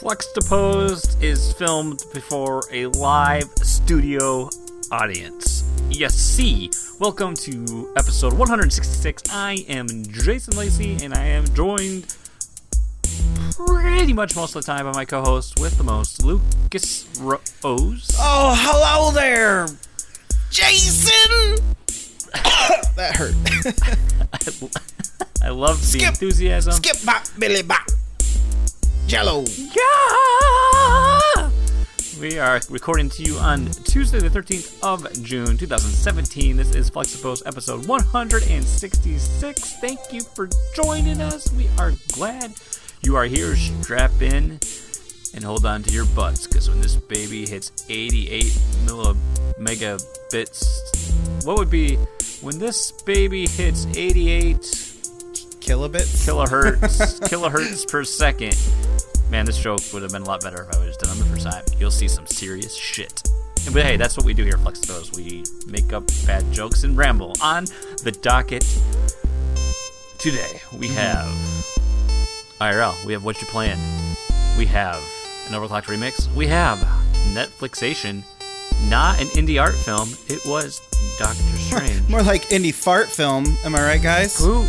Fluxtaposed is filmed before a live studio audience. Yes, see. Welcome to episode 166. I am Jason Lacey, and I am joined pretty much most of the time by my co-host with the most, Lucas Rose. Oh, hello there, Jason. that hurt. I love the Skip. enthusiasm. Skip bop, Billy bop. Jello. Yeah! We are recording to you on Tuesday, the 13th of June, 2017. This is Fluxtapose episode 166. Thank you for joining us. We are glad you are here. Strap in and hold on to your butts because when this baby hits 88 milli megabits, what would be when this baby hits 88 Kilobits. kilohertz kilohertz per second. Man, this joke would have been a lot better if I would have done it the first time. You'll see some serious shit. But hey, that's what we do here, at Fluxtapose. We make up bad jokes and ramble. On the docket today, we have IRL. We have What You Plan. We have an Overclocked remix. We have Netflixation. Not an indie art film. It was Doctor Strange. More like indie fart film. Am I right, guys? Ooh.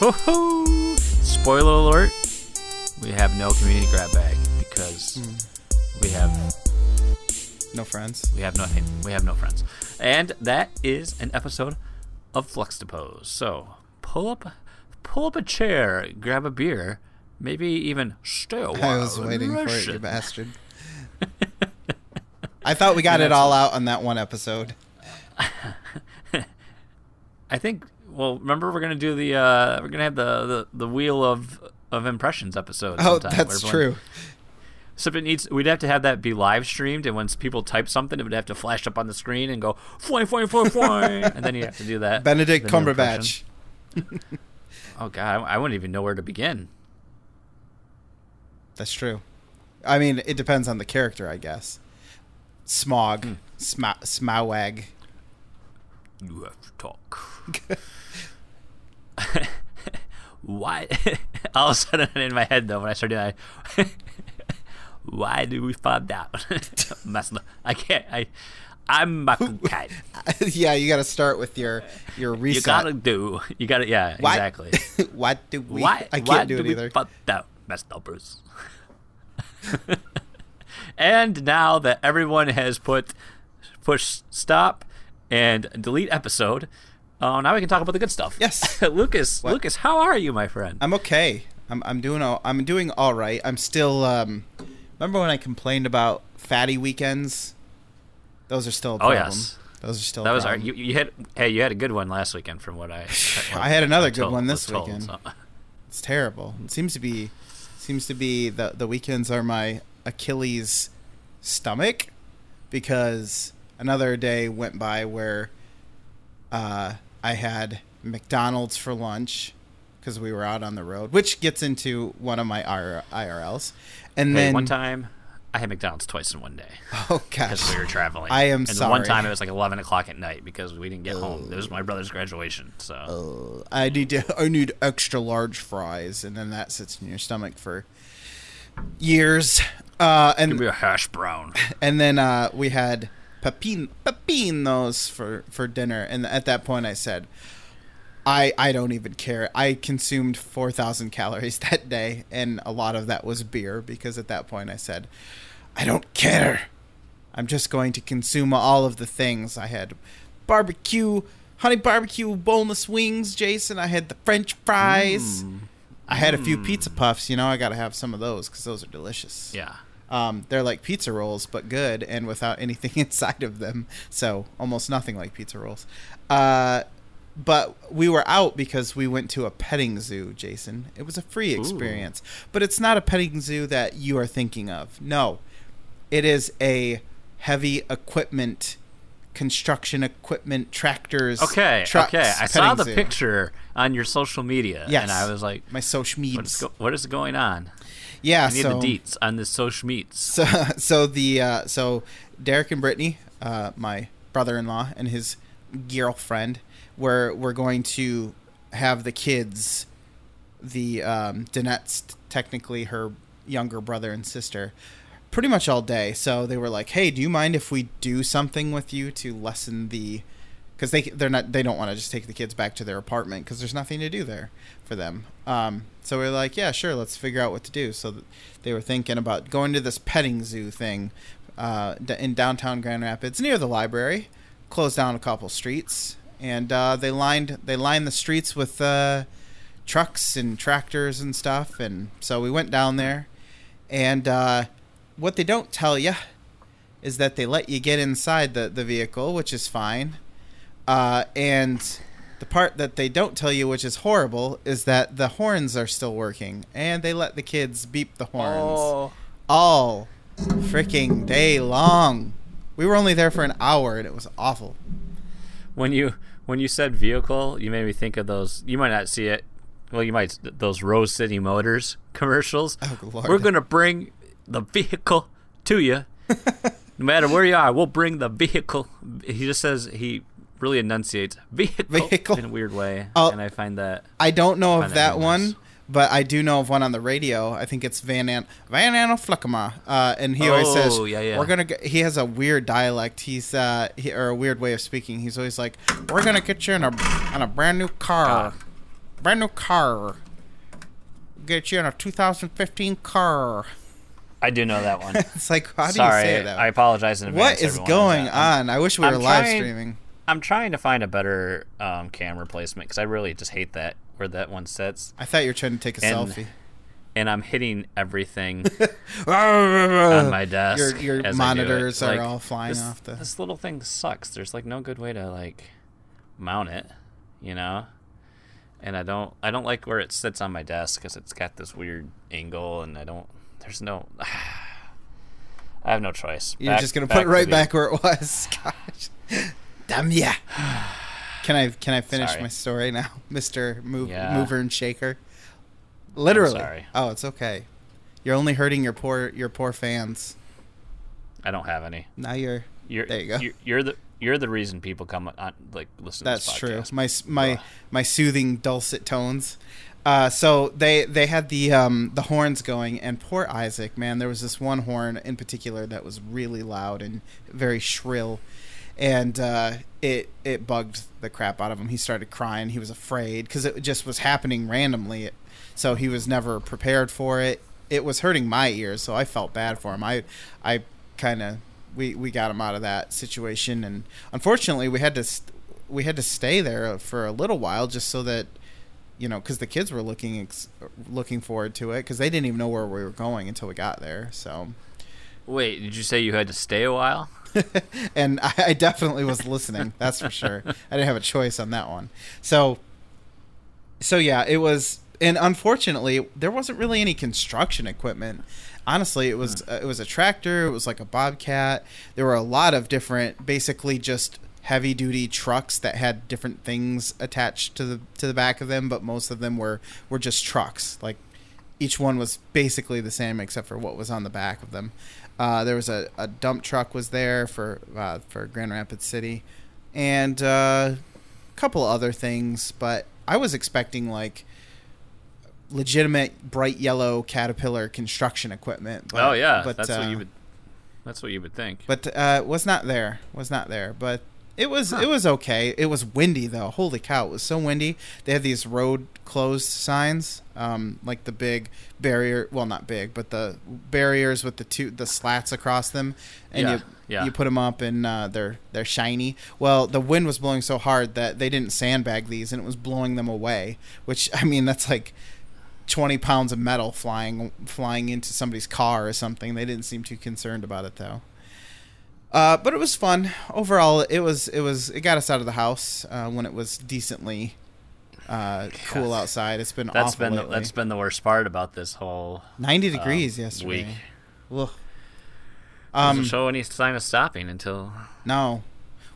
Oh, Spoiler alert. We have no community grab bag because we have No friends. we have nothing. We have no friends. And that is an episode of Fluxtapose. So pull up pull up a chair, grab a beer, maybe even stay a while. I was waiting for it, you bastard. I thought we got it all out on that one episode. I think well remember we're gonna do the uh we're gonna have the, the, the wheel of of impressions episode Oh, that's true. So it needs. We'd have to have that be live streamed, and when people type something, it would have to flash up on the screen and go fly, fly, fly, fly, and then you have to do that. Benedict Cumberbatch. Oh god, I, I wouldn't even know where to begin. That's true. I mean, it depends on the character, I guess. Smog, Hmm. Sma- Smawag. You have to talk. Why? All of a sudden, in my head though, when I started, I. Why did we? Messing up. I can't. I. I'm Michael Kite. yeah, you got to start with your your reset. You gotta do. You gotta. Yeah, Why- exactly. what do we? Why? I can't why do do it we either. Fuck that messed up, Bruce. and now that everyone has put push stop and delete episode, uh, now we can talk about the good stuff. Yes. Lucas. What? Lucas, how are you, my friend? I'm okay. I'm I'm doing all, I'm doing all right. I'm still um remember when I complained about fatty weekends? Those are still a Oh, yes. Those are still that was our. problem. You, you had. Hey, you had a good one last weekend, from what I. I had another was good told- one this told, weekend. so. It's terrible. It seems to be seems to be the the weekends are my Achilles stomach because another day went by where uh, I had McDonald's for lunch because we were out on the road, which gets into one of my IR- IRLs, and Hey, then one time, I had McDonald's twice in one day. oh gosh, because we were traveling. I am and sorry. one time it was like eleven o'clock at night because we didn't get home. It was my brother's graduation, so Uh, I need to, I need extra large fries, and then that sits in your stomach for years. Uh, and give me a hash brown. and then uh, we had pepin pepinos for for dinner. And at that point i said i i don't even care. I consumed 4000 calories that day and a lot of that was beer because at that point i said i don't care. I'm just going to consume all of the things. I had barbecue honey barbecue boneless wings jason. I had the french fries. Mm. I had a few mm. pizza puffs. You know i gotta have some of those because those are delicious. Yeah. Um, they're like pizza rolls, but good and without anything inside of them. So almost nothing like pizza rolls. Uh, but we were out because we went to a petting zoo, Jason. It was a free experience, but it's not a petting zoo that you are thinking of. No, it is a heavy equipment, construction equipment, tractors. Okay. trucks okay. I saw the zoo. picture on your social media, Yes. and I was like, My social media go- what is going on? Yeah, I need so the deets on the social meets." so so the uh, so Derek and Brittany, uh, my brother-in-law and his girlfriend, were we're going to have the kids, the um, Danette's technically her younger brother and sister pretty much all day. So they were like, "Hey, do you mind if we do something with you to lessen the?" Because they they're not they don't want to just take the kids back to their apartment because there's nothing to do there for them. Um, so we are like, "Yeah, sure, let's figure out what to do." So they were thinking about going to this petting zoo thing uh, in downtown Grand Rapids near the library. Closed down a couple streets, and uh, they lined they lined the streets with uh, trucks and tractors and stuff. And so we went down there, and uh, what they don't tell you is that they let you get inside the, the vehicle, which is fine. Uh, and the part that they don't tell you, which is horrible, is that the horns are still working, and they let the kids beep the horns Oh. all freaking day long. We were only there for an hour, and it was awful. When you when you said vehicle, you made me think of those. You might not see it. Well, you might those Rose City Motors commercials. Oh, Lord. We're gonna bring the vehicle to you. no matter where you are, we'll bring the vehicle. He just says he really enunciates vehicle, Vehicle. in a weird way, Oh. and I find that I don't know of that that one, but I do know of one on the radio. I think it's Van An Van Anno Fluckema, uh, and he always says, Oh, yeah, yeah. "We're gonna." Get, he has a weird dialect. He's uh, he, or a weird way of speaking. He's always like, "We're gonna get you in a in a brand new car, brand new car. Get you in a 2015 car." I do know that one. It's like, how do Sorry, you say that? I apologize in advance. is everyone, going on? I wish we I'm were live trying- streaming. I'm trying to find a better um, camera placement because I really just hate that where that one sits, I thought you were trying to take a And- selfie. and I'm hitting everything on my desk. Your your as I do it. monitors are Like, all flying this, off the. This little thing sucks. There's like no good way to like mount it, you know. And I don't I don't like where it sits on my desk because it's got this weird angle, and I don't. There's no. I have no choice. You're Back- just gonna put it right back where it was. Gosh, damn yeah. Can I can I finish Sorry. my story now, Mister Move, Yeah. Mover and Shaker? Literally. sorry. Oh, it's okay. You're only hurting your poor your poor fans. I don't have any. Now you're. You're, There you go. You're, you're the you're the reason people come on like listen. That's to this true. My my Ugh. my soothing dulcet tones. Uh, so they they had the um, the horns going, and poor Isaac, man, there was this one horn in particular that was really loud and very shrill, and uh, it it bugged the crap out of him. He started crying. He was afraid because it just was happening randomly, so he was never prepared for it. It was hurting my ears, so I felt bad for him. I I kind of we we got him out of that situation, and unfortunately we had to st- we had to stay there for a little while just so that you know because the kids were looking ex- looking forward to it because they didn't even know where we were going until we got there. So, Wait, did you say you had to stay a while? and I, I definitely was listening. That's for sure. I didn't have a choice on that one. So, so yeah, it was, and unfortunately, there wasn't really any construction equipment. Honestly, it was uh, it was a tractor. It was like a bobcat. There were a lot of different, basically just heavy duty trucks that had different things attached to the to the back of them, but most of them were were just trucks. Like each one was basically the same except for what was on the back of them. Uh, there was a, a dump truck was there for uh, for Grand Rapids City, and uh, a couple other things. But I was expecting like legitimate bright yellow Caterpillar construction equipment. But, oh yeah, but that's uh, what you would. That's what you would think. but uh, was not there. Was not there. But it was Huh. it was okay. It was windy though. Holy cow! It was so windy. They had these road closed signs, um, like the big barrier. Well, not big, but the barriers with the two the slats across them, and Yeah, you yeah. you put them up and uh, they're they're shiny. Well, the wind was blowing so hard that they didn't sandbag these, and it was blowing them away. Which I mean, that's like. 20 pounds of metal flying flying into somebody's car or something. They didn't seem too concerned about it though. Uh, but it was fun overall. It was it was it got us out of the house uh, when it was decently uh, cool outside. It's been That's awful been the, that's been the worst part about this whole ninety um, degrees yesterday. week. Doesn't Um, show any sign of stopping until no.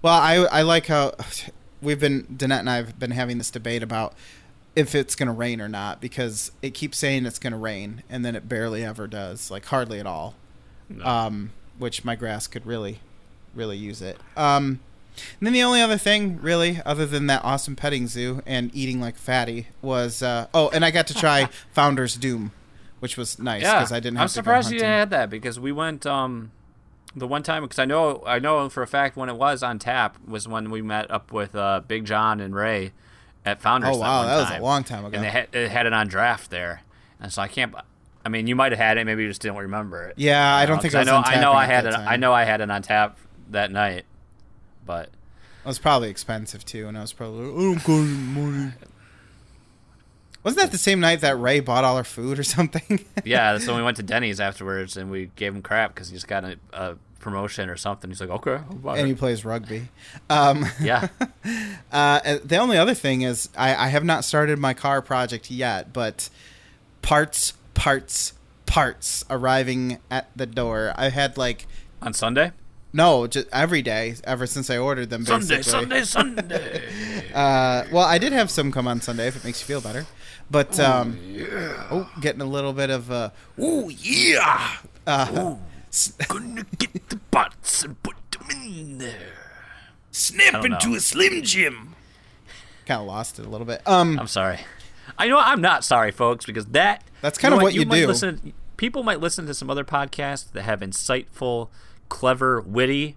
Well, I I like how we've been Danette and I have been having this debate about if it's going to rain or not because it keeps saying it's going to rain and then it barely ever does, like hardly at all. no. um, which my grass could really, really use it. Um, and then the only other thing, really, other than that awesome petting zoo and eating like fatty, was uh, oh, and I got to try Founder's Doom, which was nice Yeah, because I didn't. Have I'm to surprised you had that because we went um the one time because I know I know for a fact when it was on tap was when we met up with uh, Big John and Ray at Founders. Oh wow, that was a long time ago. and they had, it had it on draft there, and so I can't. I mean, you might have had it, maybe you just didn't remember it. yeah, I don't Uh, think 'cause I know. I know. I had it. I know I had it on tap that night, but It was probably expensive too, and I was probably like, I don't got any money. Wasn't that the same night that Ray bought all our food or something? yeah. so we went to Denny's afterwards, and we gave him crap because he just got a, a promotion or something. He's like, okay, and he plays rugby. Um, yeah. uh, the only other thing is, I, I have not started my car project yet, but parts, parts, parts arriving at the door. I had like on Sunday. No, just every day ever since I ordered them. Basically. Sunday, Sunday, Sunday. Uh, well, I did have some come on Sunday if it makes you feel better, but um, oh, getting a little bit of uh, oh yeah. uh, Gonna get the butts and put them in there. Snap into know. a Slim Jim. kind of lost it a little bit. Um, I'm sorry. I know I'm not sorry, folks, because that That's kind know of what you might do. Listen, people might listen to some other podcasts that have insightful, clever, witty,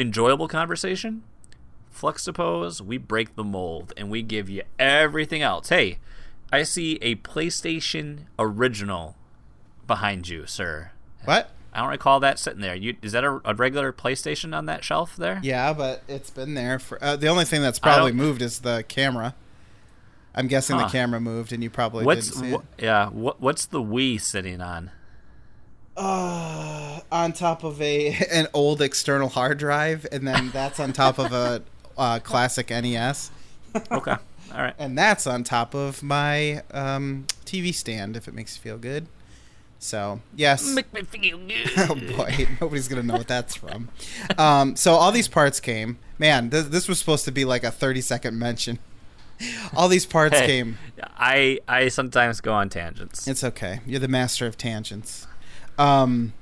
enjoyable conversation. Fluxtapose, we break the mold and we give you everything else. Hey, I see a PlayStation original behind you, sir. what? I don't recall that sitting there. You is that a, a regular PlayStation on that shelf there? Yeah, but it's been there for. Uh, the only thing that's probably moved is the camera. I'm guessing Huh. the camera moved, and you probably What's didn't see wh- yeah? What what's the Wii sitting on? It. Uh, on top of a an old external hard drive, and then that's on top of a uh, classic NES, Okay, all right. and that's on top of my um, TV stand. If it makes you feel good. So yes. Make me feel good. oh boy, nobody's gonna know what that's from. Um, so all these parts came. Man, this, this was supposed to be like a thirty second mention. All these parts Hey, came. I I sometimes go on tangents. It's okay. You're the master of tangents. Um,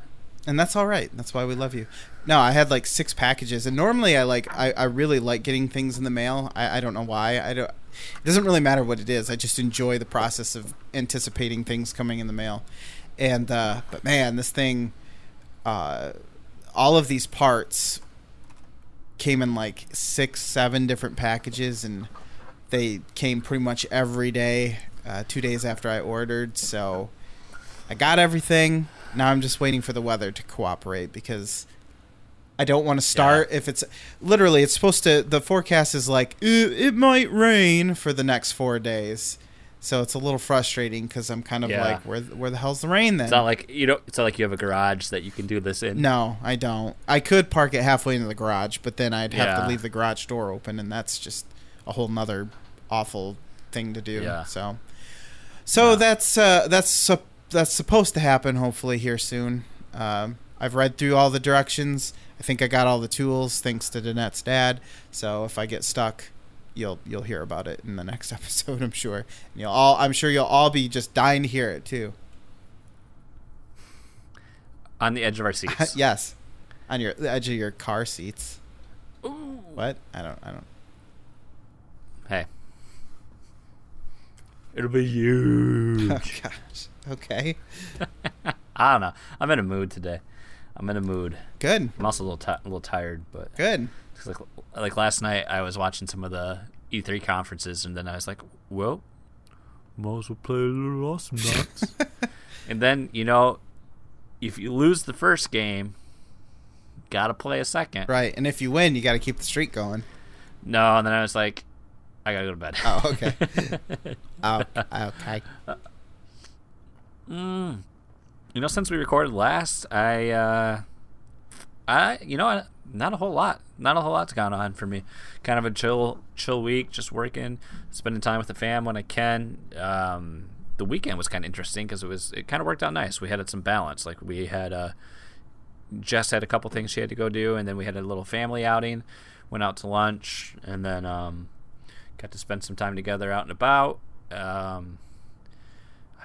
and that's all right. That's why we love you. No, I had like six packages, and normally I like I, I really like getting things in the mail. I, I don't know why. I don't. It doesn't really matter what it is. I just enjoy the process of anticipating things coming in the mail. And uh, but man, this thing, uh, all of these parts came in like six, seven different packages, and they came pretty much every day. Uh, two days after I ordered, so I got everything. Now I'm just waiting for the weather to cooperate because I don't want to start if it's literally it's supposed to. The forecast is like it, it might rain for the next four days, so it's a little frustrating because I'm kind of Yeah. like where where the hell's the rain then? It's not like you don't. It's not like you have a garage that you can do this in. No, I don't. I could park it halfway into the garage, but then I'd have Yeah. to leave the garage door open, and that's just a whole nother awful thing to do. Yeah. So, so that's uh, that's that's supposed to happen. Hopefully here soon. Um, I've read through all the directions. I think I got all the tools thanks to Danette's dad. So if I get stuck, you'll you'll hear about it in the next episode. I'm sure. And you'll all. I'm sure you'll all be just dying to hear it too. On the edge of our seats. yes, on your the edge of your car seats. What? I don't. I don't. Hey. It'll be huge. Oh gosh. Okay. I don't know. I'm in a mood today. I'm in a mood. Good. I'm also a little ti a little tired, but good. like like last night I was watching some of the E3 conferences, and then I was like, well, might as well play a little Awesomenauts. and then you know, if you lose the first game, gotta play a second. Right. And if you win, you got to keep the streak going. No, and then I was like, I gotta go to bed. Oh, okay. oh, okay. Uh, Mm. You know, since we recorded last, I, uh, I, you know, not a whole lot. Not a whole lot's gone on for me. Kind of a chill, chill week. Just working, spending time with the fam when I can. Um, the weekend was kind of interesting because it was it kind of worked out nice. We had some balance. Like we had, uh, Jess had a couple things she had to go do, and then we had a little family outing. Went out to lunch, and then um, got to spend some time together out and about. Um,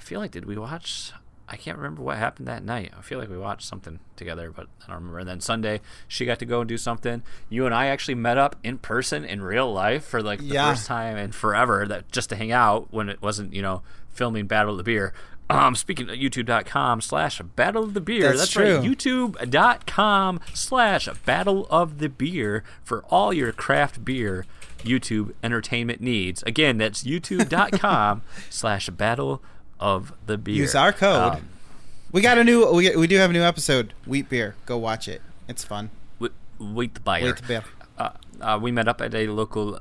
I feel like did we watch? I can't remember what happened that night. I feel like we watched something together, but I don't remember. And then Sunday, she got to go and do something. You and I actually met up in person in real life for like the Yeah. first time in forever. That just to hang out when it wasn't, you know, filming Battle of the Beer. Um, speaking of youtube.com slash battle of the beer. That's That's, true. right. YouTube.com slash battle of the beer for all your craft beer YouTube entertainment needs. Again, that's youtube.com slash battle of the beer. Use our code. Um, we got a new. We we do have a new episode. Wheat beer. Go watch it. It's fun. Wheat, beer. Wheat beer. Uh, uh, we met up at a local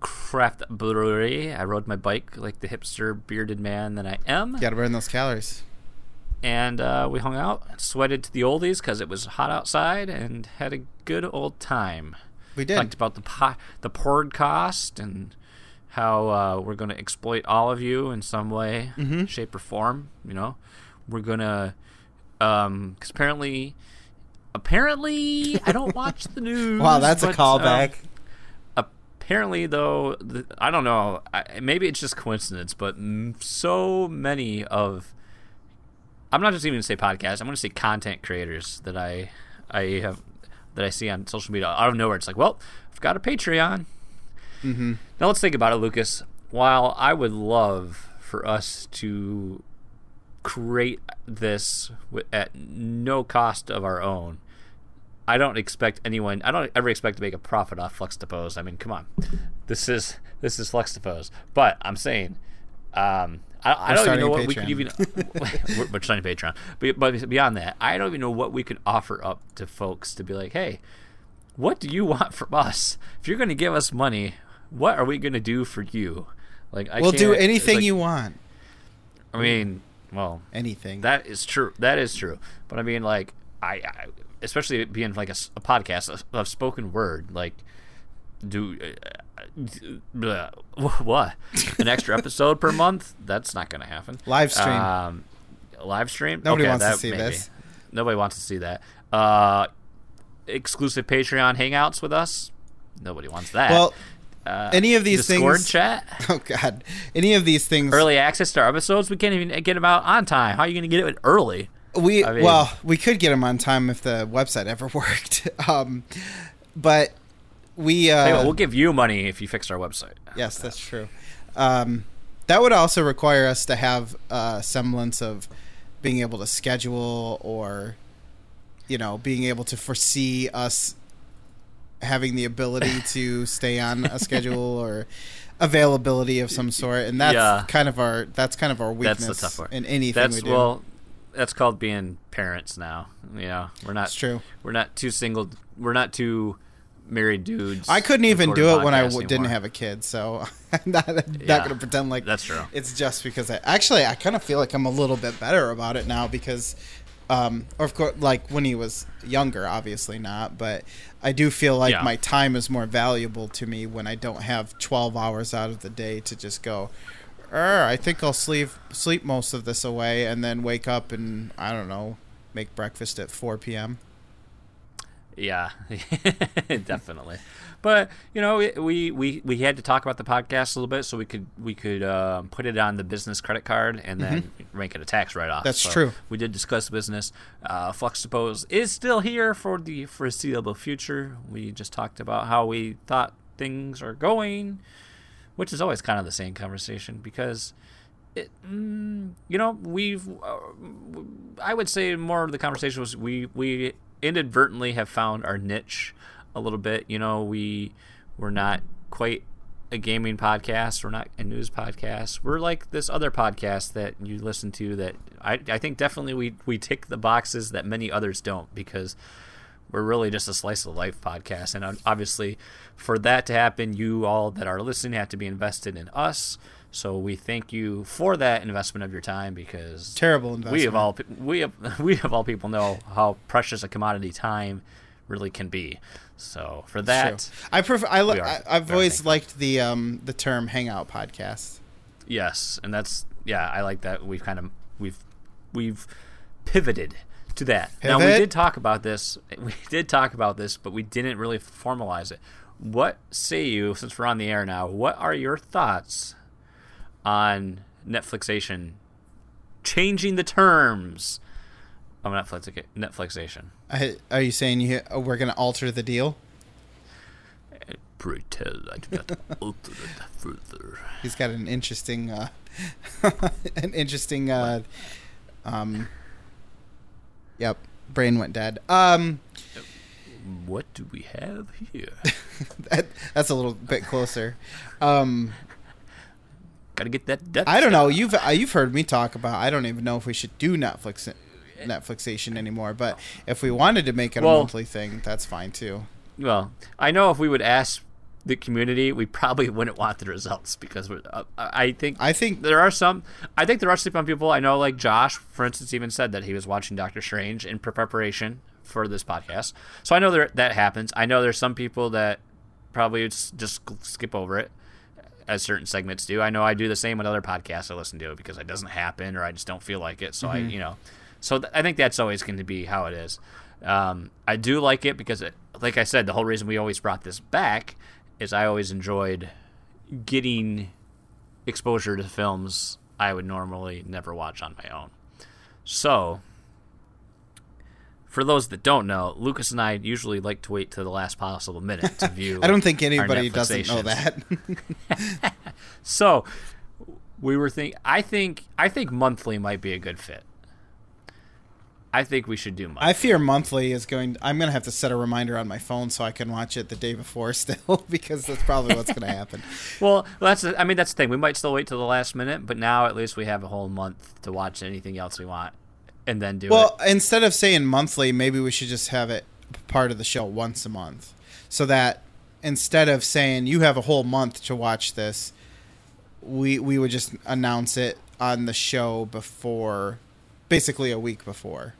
craft brewery. I rode my bike like the hipster bearded man that I am. You Got to burn those calories. and uh, we hung out, sweated to the oldies because it was hot outside, and had a good old time. We did. Talked about the po- the podcast and how uh, we're going to exploit all of you in some way, Mm-hmm. shape, or form. You know, we're gonna because apparently, apparently, I don't watch the news. wow, that's a callback. um, apparently, though, the, I don't know. I, maybe it's just coincidence, but m- so many of I'm not just even going to say podcasts. I'm going to say content creators that I I have that I see on social media out of nowhere. It's like, well, I've got a Patreon. Mm-hmm. Now let's think about it, Lucas. While I would love for us to create this at no cost of our own, I don't expect anyone. I don't ever expect to make a profit off Fluxtapose. I mean, come on, this is this is Fluxtapose. But I'm saying, um, I, I don't even know what we could even. Patreon. we're, we're starting Patreon, but but beyond that, I don't even know what we could offer up to folks to be like, hey, what do you want from us? If you're going to give us money, what are we going to do for you? Like, I We'll do anything like- you want. I mean, well, Anything. that is true. That is true. But I mean, like, I, I especially being like a podcast of, spoken word, like, do uh, uh, what an extra episode per month? That's not going to happen. Live stream. Um, live stream. Nobody Okay, wants to see maybe. this. Nobody wants to see that. Uh, exclusive Patreon hangouts with us. Nobody wants that. well, uh, any of these Discord things- chat. oh god, any of these things. Early access to our episodes. We can't even get them out on time. How are you going to get it early? we I mean- well, we could get them on time if the website ever worked. um, but we uh, Hey, we'll give you money if you fix our website. Yes, that's true. Um, that would also require us to have a semblance of being able to schedule or, you know, being able to foresee us having the ability to stay on a schedule or availability of some sort. And that's Yeah. kind of our that's kind of our weakness That's the tough part. in anything That's we do. well, that's called being parents now. You know, we're not. it's true. We're not two single. We're not two married dudes. I couldn't even do it when I didn't have a kid, so I'm not, not Yeah, going to pretend like That's true. it's just because I actually I kind of feel like I'm a little bit better about it now because, um, or of course, like when he was younger, obviously not, but I do feel like Yeah. my time is more valuable to me when I don't have 12 hours out of the day to just go. "Er, I think I'll sleep sleep most of this away and then wake up and I don't know make breakfast at 4 p.m. Yeah, definitely. But you know, we, we we had to talk about the podcast a little bit so we could we could um, put it on the business credit card and then rank it a tax write off. Mm-hmm. That's true. We did discuss business. Uh, Fluxtapose is still here for the foreseeable future. We just talked about how we thought things are going, which is always kind of the same conversation because. It, mm, you know, we've. Uh, I would say more of the conversation was we we inadvertently have found our niche a little bit. You know, we we're not quite a gaming podcast. We're not a news podcast. We're like this other podcast that you listen to that I, I think definitely we, we tick the boxes that many others don't because we're really just a slice of life podcast. And uh, obviously, for that to happen, you all that are listening have to be invested in us. So we thank you for that investment of your time because Terrible investment. we of all we of, we of all people know how precious a commodity time really can be. So for that, I prefer. I, li- are- I I've always thankful. liked the um the term hangout podcast. yes, and that's yeah, I like that. We've kind of we've we've pivoted to that. Now we did talk about this. We did talk about this, but we didn't really formalize it. What say you since we're on the air now? What are your thoughts on Netflixation changing the terms of Netflix Netflixation? I, are you saying you uh, we're going to alter the deal? Pray tell, I do not alter it further. He's got an interesting, uh, an interesting, uh, um, yep, brain went dead. Um, What do we have here? that, that's a little bit closer. Um, Gotta get that death. I don't know. You've uh, you've heard me talk about. I don't even know if we should do Netflix Netflixation anymore. But if we wanted to make it a monthly thing, that's fine too. Well, I know if we would ask the community, we probably wouldn't want the results because we're, uh, I think I think there are some. I think there are some people I know, like Josh, for instance, even said that he was watching Doctor Strange in preparation for this podcast. So I know there, that happens. I know there's some people that probably just, just skip over it, as certain segments do. I know I do the same with other podcasts I listen to because it doesn't happen or I just don't feel like it. So I, you know, so th- I think that's always going to be how it is. Um, I do like it because, it, like I said, the whole reason we always brought this back is I always enjoyed getting exposure to films I would normally never watch on my own. So, for those that don't know, Lucas and I usually like to wait to the last possible minute to view. I don't think anybody doesn't know that. So, we were think. I think. I think monthly might be a good fit. I think we should do monthly. I fear monthly is going. I'm gonna have to set a reminder on my phone so I can watch it the day before still because that's probably what's gonna happen. Well, that's. I mean, that's the thing. We might still wait till the last minute, but now at least we have a whole month to watch anything else we want, and then do it. Well, it. instead of saying monthly, maybe we should just have it part of the show once a month, so that instead of saying you have a whole month to watch this, we we would just announce it on the show before, basically a week before.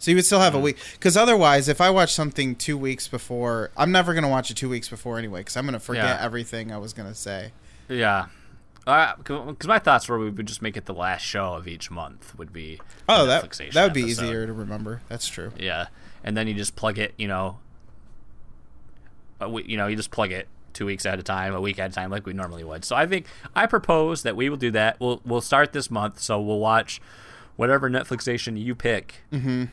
So you would still have a week, because otherwise, if I watch something two weeks before, I'm never gonna watch it two weeks before anyway, because I'm gonna forget Yeah. everything I was gonna say. Yeah. Because my thoughts were we would just make it the last show of each month would be. Oh, that that would be episode. easier to remember. That's true. Yeah, and then you just plug it. You know, we- you know, you just plug it two weeks at a time, a week at a time, like we normally would. So I think I propose that we will do that. We'll we'll start this month, so we'll watch whatever Netflixation you pick. Mm-hmm.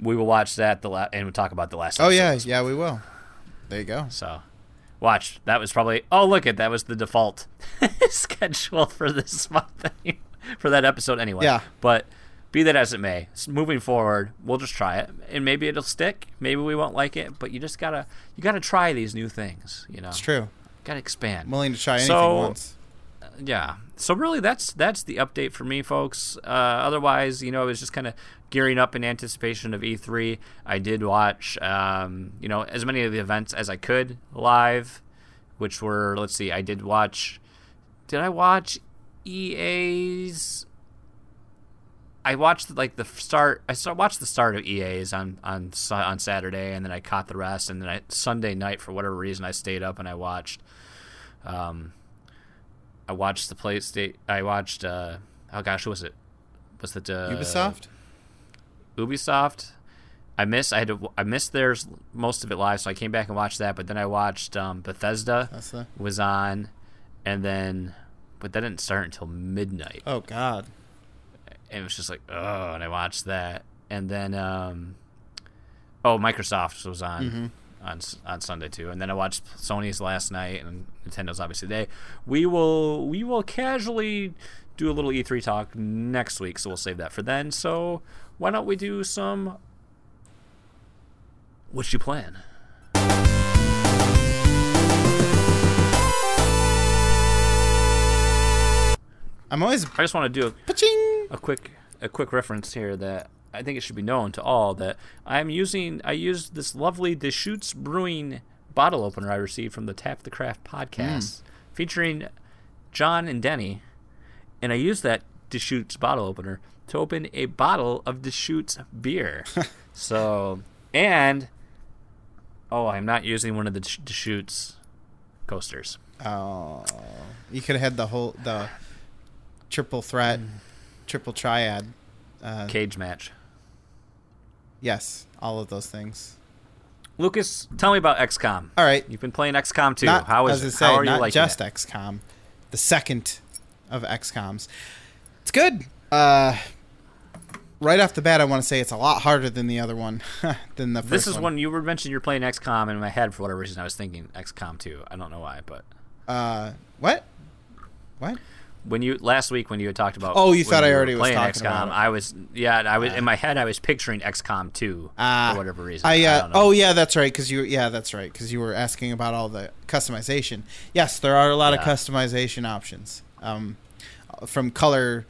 We will watch that the la- and we'll talk about the last. Oh yeah, yeah, we will. There you go. So, watch. That was probably. Oh, look at that was the default schedule for this month for that episode anyway. Yeah. But be that as it may, moving forward, we'll just try it, and maybe it'll stick. Maybe we won't like it, but you just gotta you gotta try these new things. You know, It's true. gotta expand. I'm willing to try anything So- once. Yeah. So really, that's that's the update for me, folks. Uh, otherwise, you know, it was just kind of gearing up in anticipation of E3. I did watch, um, you know, as many of the events as I could live, which were let's see, I did watch. Did I watch EA's? I watched like the start. I start, watched the start of EA's on on on Saturday, and then I caught the rest. And then I, Sunday night, for whatever reason, I stayed up and I watched. Um, I watched the PlayStation. I watched. Uh, oh gosh, what was it? Was it uh, Ubisoft. Ubisoft. I missed. I had to. I missed theirs most of it live, so I came back and watched that. But then I watched um, Bethesda was on, and then, but that didn't start until midnight. Oh God. And it was just like, oh, and I watched that, and then um, oh, Microsoft was on Mm-hmm. On on Sunday too, and then I watched Sony's last night and Nintendo's obviously today. We will we will casually do a little E3 talk next week, so we'll save that for then. So why don't we do some? What's your plan? I'm always I just want to do a a quick a quick reference here that I think it should be known to all that I'm using I used this lovely Deschutes Brewing bottle opener I received from the Tap the Craft podcast featuring John and Denny and I used that Deschutes bottle opener to open a bottle of Deschutes beer. so and oh, I'm not using one of the Deschutes coasters. Oh, you could have had the whole the triple threat, triple triad. Uh, Cage match. Yes, all of those things. Lucas, tell me about XCOM. All right. You've been playing XCOM too. Not, How as I it? say, How are you not liking just it? XCOM, the second of XComs. It's good. Uh, right off the bat, I want to say it's a lot harder than the other one, than the first. This is one. when you were mentioning you're playing XCOM, and in my head, for whatever reason, I was thinking XCOM 2. I don't know why, but Uh, what? What? When you last week when you had talked about Oh, you thought I already was talking XCOM, about it. I was yeah, I was in my head I was picturing XCOM 2 Ah, for whatever reason. I, uh, don't know. oh yeah, that's right. Because you, yeah, that's right. Because you were asking about all the customization. Yes, there are a lot of customization options. Um, from color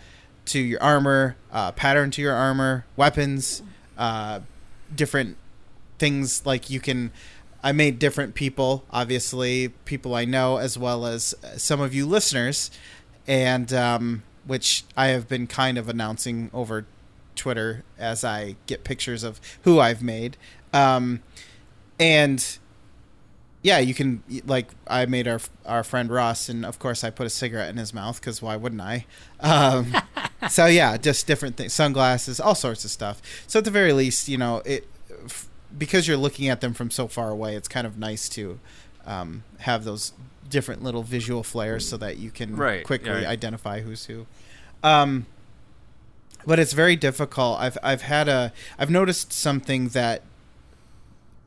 to your armor, uh, pattern to your armor, weapons, uh, different things like you can. I made different people, obviously people I know, as well as uh, some of you listeners, and um, which I have been kind of announcing over Twitter as I get pictures of who I've made. Um, and yeah, you can like I made our our friend Ross, and of course I put a cigarette in his mouth because why wouldn't I? Um, so yeah, just different things, sunglasses, all sorts of stuff. So at the very least, you know, it f- because you're looking at them from so far away, it's kind of nice to um, have those different little visual flares so that you can Right, quickly right. identify who's who. Um, but it's very difficult. I've I've had a I've noticed something that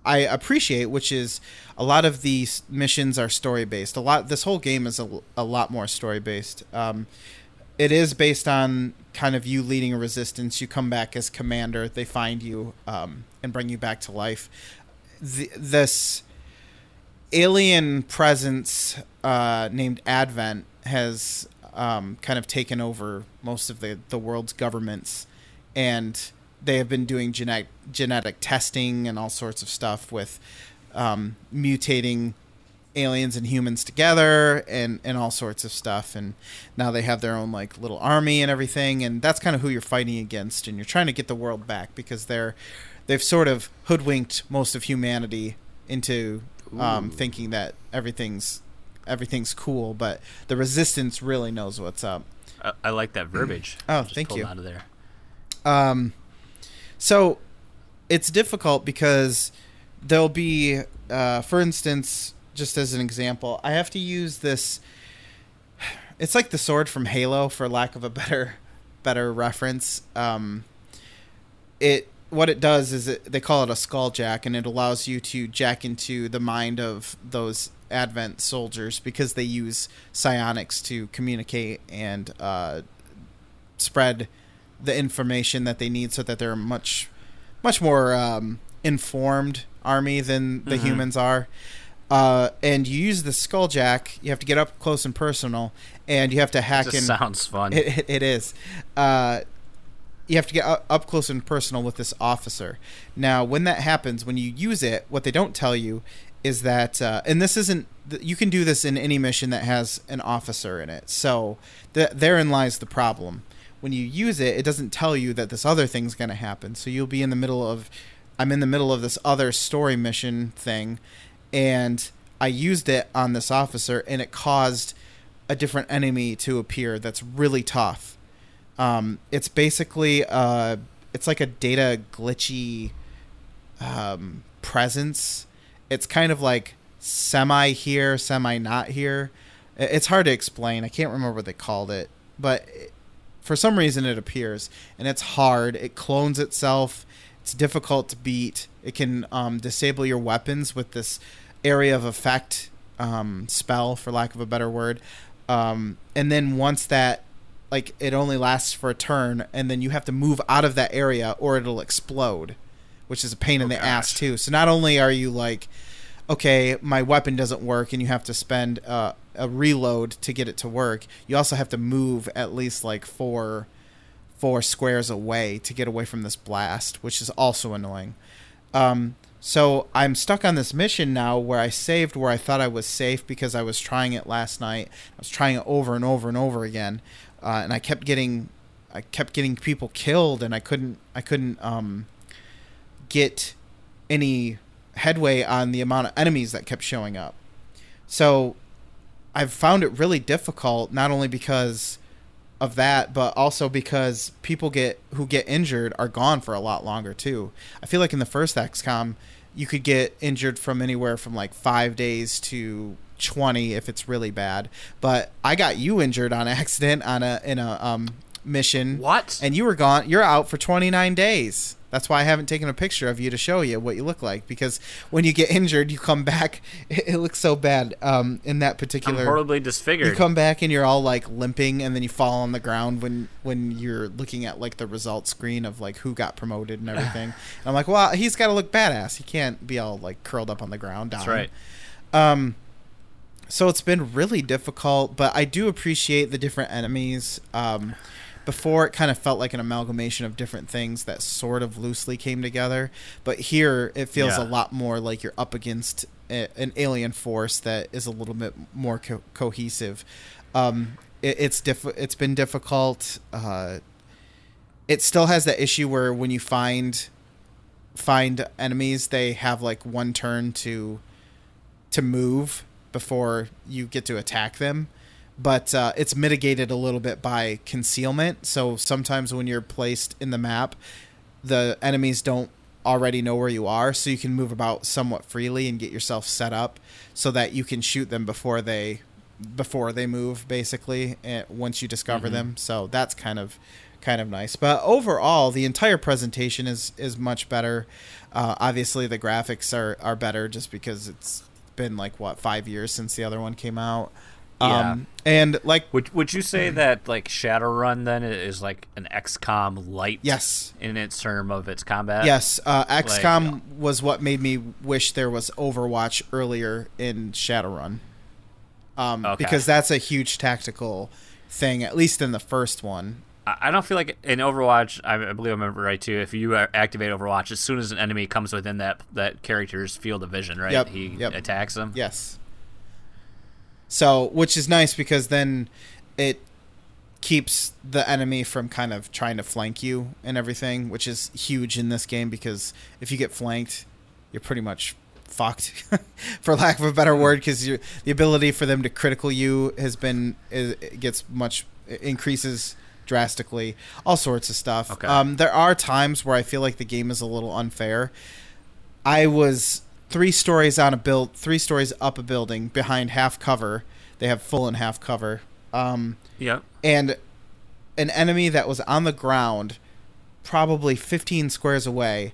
I appreciate, which is a lot of these missions are story based. A lot this whole game is a, a lot more story based. Um, it is based on kind of you leading a resistance. You come back as commander. They find you um, and bring you back to life. The, this alien presence uh, named Advent has um, kind of taken over most of the, the world's governments, and they have been doing genetic genetic testing and all sorts of stuff with um, mutating aliens and humans together and and all sorts of stuff. And now they have their own like little army and everything. And that's kind of who you're fighting against. And you're trying to get the world back because they're they've sort of hoodwinked most of humanity into um, thinking that everything's everything's cool but the resistance really knows what's up I, I like that verbiage. Oh, thank you. Out of there. Um, so it's difficult because there'll be, uh, for instance, just as an example, I have to use this. It's like the sword from Halo, for lack of a better, better reference. Um, it what it does is it, they call it a skull jack, and it allows you to jack into the mind of those Advent soldiers because they use psionics to communicate and uh, spread the information that they need so that they're a much much more um, informed army than the Mhm. humans are uh, and you use the skulljack you have to get up close and personal and you have to hack Just in sounds fun. it, it, it is uh, you have to get up, close and personal with this officer. Now when that happens when you use it what they don't tell you is that uh, and this isn't, you can do this in any mission that has an officer in it. So th- therein lies the problem. When you use it it doesn't tell you that this other thing's going to happen. So you'll be in the middle of i'm in the middle of this other story mission thing and i used it on this officer and it caused a different enemy to appear that's really tough um, it's basically uh, it's like a data glitchy um, presence. It's kind of like semi here, semi not here. It's hard to explain. I can't remember what they called it, but for some reason it appears and it's hard. It clones itself. It's difficult to beat. It can um, disable your weapons with this area of effect um, spell, for lack of a better word. Um, and then once that like it only lasts for a turn and then you have to move out of that area or it'll explode which is a pain in Oh, the ass too. So not only are you like okay my weapon doesn't work and you have to spend uh, a reload to get it to work you also have to move at least like four four squares away to get away from this blast which is also annoying. Um, so I'm stuck on this mission now where I saved where I thought I was safe because I was trying it last night. I was trying it over and over and over again, uh, and I kept getting, I kept getting people killed, and I couldn't, I couldn't um, get any headway on the amount of enemies that kept showing up. So I've found it really difficult, not only because of that, but also because people get who get injured are gone for a lot longer too. I feel like in the first XCOM, you could get injured from anywhere from like five days to twenty if it's really bad. But I got you injured on accident on a in a um mission. What? And you were gone. You're out for 29 days. That's why I haven't taken a picture of you to show you what you look like because when you get injured, you come back. It, it looks so bad. Um, in that I'm particular, horribly disfigured. you come back and you're all like limping, and then you fall on the ground when when you're looking at like the result screen of like who got promoted and everything. and I'm like, well, he's got to look badass. He can't be all like curled up on the ground. Dying. That's right. Um, so it's been really difficult, but I do appreciate the different enemies. Um, before it kind of felt like an amalgamation of different things that sort of loosely came together, but here it feels Yeah. a lot more like you're up against a, an alien force that is a little bit more co- cohesive. Um, it, it's diff- It's been difficult. Uh, it still has that issue where when you find find enemies, they have like one turn to to move before you get to attack them. But uh, it's mitigated a little bit by concealment. So sometimes when you're placed in the map, the enemies don't already know where you are, so you can move about somewhat freely and get yourself set up so that you can shoot them before they before they move basically eh, once you discover them so that's kind of kind of nice but overall the entire presentation is is much better uh, obviously the graphics are are better just because it's been like what five years since the other one came out Yeah. um and like Would Would you say that like Shadowrun then is like an XCOM light? yes In its term of its combat. Yes, uh, XCOM Like- was what made me wish there was Overwatch earlier in Shadowrun. Um, Okay. Because that's a huge tactical thing, at least in the first one. I don't feel like in Overwatch. I I believe I remember right too. If you activate Overwatch, as soon as an enemy comes within that that character's field of vision, right, Yep, he yep. attacks them. Yes. So, which is nice because then it keeps the enemy from kind of trying to flank you and everything, which is huge in this game because if you get flanked, you're pretty much fucked, for lack of a better word, because the ability for them to critical you has been it gets much it increases drastically. All sorts of stuff. Okay. Um, there are times where I feel like the game is a little unfair. I was three stories on a build, three stories up a building behind half cover. They have full and half cover. Um, Yep. and an enemy that was on the ground, probably 15 squares away,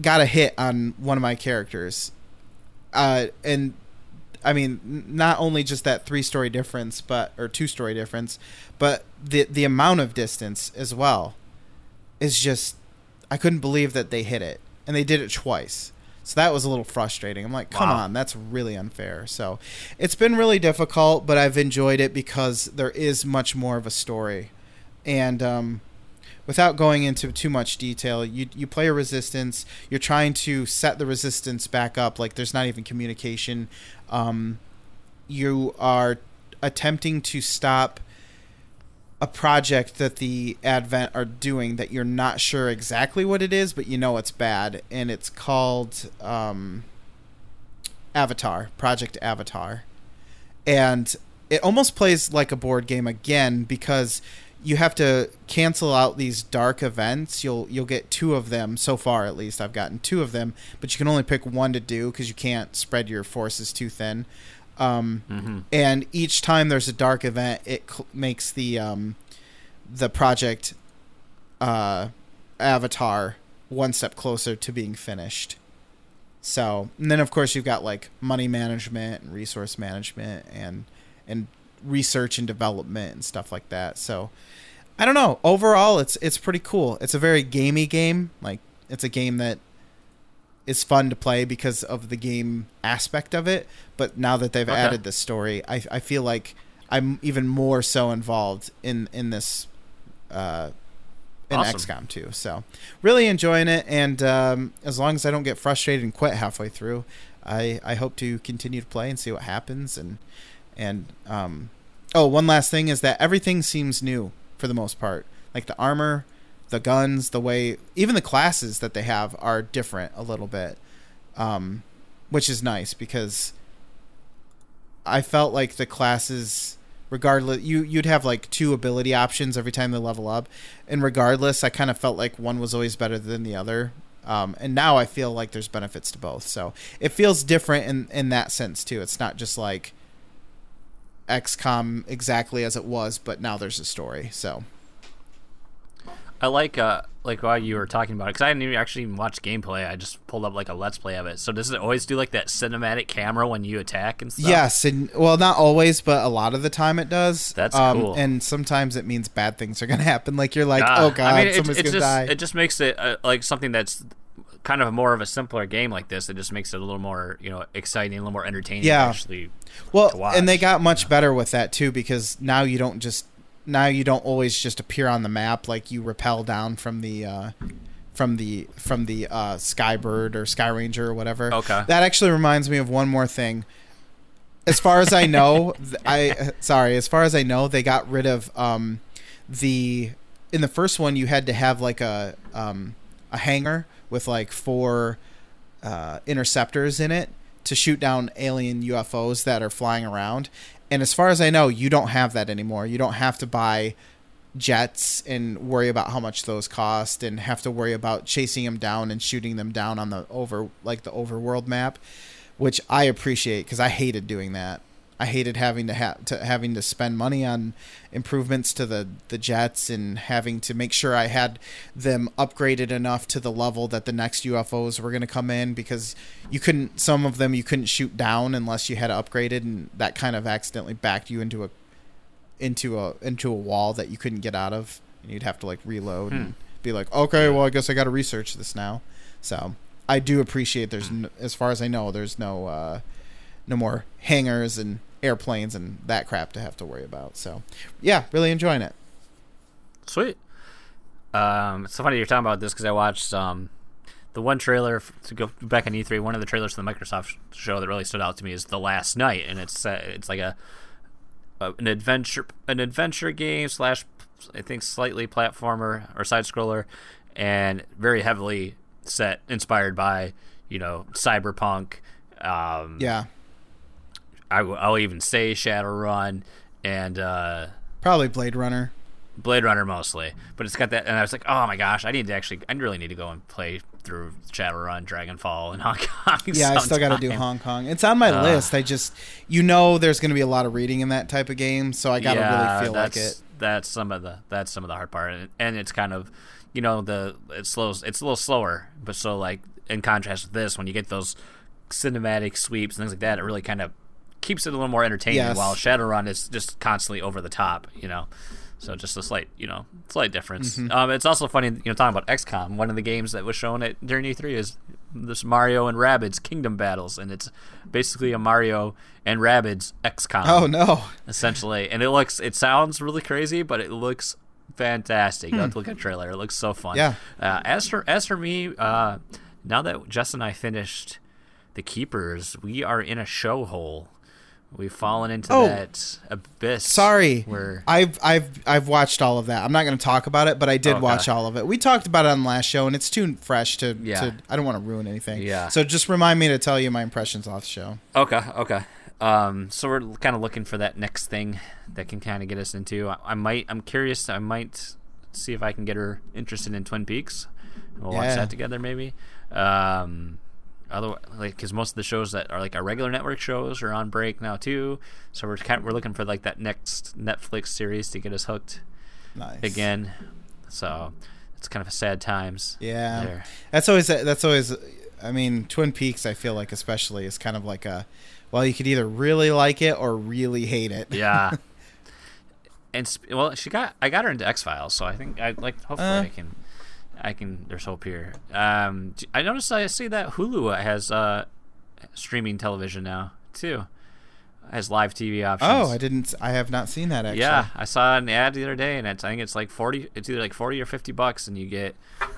got a hit on one of my characters. Uh, and I mean, not only just that three story difference, but or two story difference, but the the amount of distance as well is just I couldn't believe that they hit it, and they did it twice. So that was a little frustrating. I'm like, come Wow. on, that's really unfair. So it's been really difficult, but I've enjoyed it because there is much more of a story. And um, without going into too much detail, you you play a resistance. You're trying to set the resistance back up. Like there's not even communication. Um, you are attempting to stop a project that the Advent are doing that you're not sure exactly what it is, but you know it's bad, and it's called um, Avatar, Project Avatar, and it almost plays like a board game again because you have to cancel out these dark events. You'll you'll get two of them so far at least. I've gotten two of them, but you can only pick one to do because you can't spread your forces too thin. Um, Mm-hmm. and each time there's a dark event, it cl- makes the um, the project uh, avatar one step closer to being finished. So, and then of course you've got like money management and resource management and and research and development and stuff like that. So, I don't know. Overall, it's it's pretty cool. It's a very gamey game. Like it's a game that is fun to play because of the game aspect of it. But now that they've Okay. added this story, I I feel like I'm even more so involved in in this uh in Awesome. XCOM 2. So really enjoying it, and um, as long as I don't get frustrated and quit halfway through, I I hope to continue to play and see what happens. And and um, oh, one last thing is that everything seems new for the most part. Like the armor, the guns, the way even the classes that they have are different a little bit, um, which is nice because I felt like the classes regardless you you'd have like two ability options every time they level up. And regardless i kind of felt like one was always better than the other. Um, and now i feel like there's benefits to both. So it feels different in in that sense too. It's not just like xcom exactly as it was but now there's a story so I like uh like while you were talking about it because I didn't even actually even watch gameplay. I just pulled up like a let's play of it. So does it always do like that cinematic camera when you attack and stuff? Yes, and well, not always, but a lot of the time it does. That's um, cool. And sometimes it means bad things are going to happen. Like you're like, Ah, oh god, I mean, it, someone's going to die. it just makes it uh, like something that's kind of more of a simpler game like this. It just makes it a little more you know exciting, a little more entertaining. Yeah. actually. well, and they got much better with that too because now you don't just now you don't always just appear on the map like you rappel down from the uh, from the from the uh, Skybird or Sky Ranger or whatever. Okay. That actually reminds me of one more thing. As far as I know, I sorry. As far as I know, they got rid of um, the in the first one. You had to have like a um, a hangar with like four uh, interceptors in it to shoot down alien UFOs that are flying around. And as far as I know, you don't have that anymore. You don't have to buy jets and worry about how much those cost and have to worry about chasing them down and shooting them down on the over like the overworld map, which I appreciate because I hated doing that. I hated having to have to having to spend money on improvements to the the jets and having to make sure I had them upgraded enough to the level that the next UFOs were going to come in because you couldn't some of them you couldn't shoot down unless you had upgraded and that kind of accidentally backed you into a into a into a wall that you couldn't get out of. And you'd have to like reload and be like okay well I guess I got to research this now. So I do appreciate there's n as far as I know there's no uh no more hangars and airplanes and that crap to have to worry about so yeah really enjoying it Sweet. Um, it's so funny you're talking about this because I watched um, the one trailer to go back on E3. One of the trailers from the Microsoft show that really stood out to me is the Last Night, and it's uh, it's like a, a an adventure an adventure game slash I think slightly platformer or side scroller, and very heavily set inspired by you know cyberpunk. Um, yeah I, w- I'll even say Shadowrun and. Uh, probably Blade Runner Blade Runner mostly, but it's got that, and I was like, oh my gosh, I need to actually, I really need to go and play through Shadowrun, Dragonfall, and Hong Kong. yeah I still got to do. Hong Kong it's on my Uh. list I just you know there's going to be a lot of reading in that type of game so I got to yeah, really feel like it That's some of the that's some of the hard part, and, and it's kind of, you know, the it slows. It's a little slower, but so like in contrast with this, when you get those cinematic sweeps and things like that, it really kind of keeps it a little more entertaining. Yes. While Shadowrun is just constantly over the top, you know. So just a slight, you know, slight difference. Mm-hmm. Um, it's also funny, you know, talking about XCOM. One of the games that was shown at during E3 is this Mario and Rabbids Kingdom Battles, and it's basically a Mario and Rabbids XCOM oh no essentially. And it looks, it sounds really crazy, but it looks fantastic. You have to look at the trailer; it looks so fun. Hmm. Yeah. Uh, as for as for me, uh, now that Jess and I finished the Keepers, we are in a show hole. We've fallen into Oh. that abyss. Sorry, Where I've I've I've watched all of that. I'm not going to talk about it, but I did Okay. watch all of it. We talked about it on the last show, and it's too fresh to. Yeah. to I don't want to ruin anything. Yeah. So just remind me to tell you my impressions off the show. Okay, okay. Um, so we're kind of looking for that next thing that can kind of get us into. I, I might. I'm curious. I might see if I can get her interested in Twin Peaks. We'll watch that together, maybe. Um, other like because most of the shows that are like our regular network shows are on break now too. So we're kind of, we're looking for like that next Netflix series to get us hooked Nice. again. So it's kind of sad times. Yeah. there. That's always that's always. I mean, Twin Peaks. I feel like especially is kind of like a. Well, you could either really like it or really hate it. Yeah. and sp- well, she got I got her into X Files, so I think I like hopefully Uh. I can I can there's hope here. Um, I noticed I see that Hulu has uh streaming television now too. Has live TV options. Oh, I didn't. I have not seen that actually. Yeah, I saw an ad the other day, and it's, I think it's like forty. It's either like forty or fifty bucks, and you get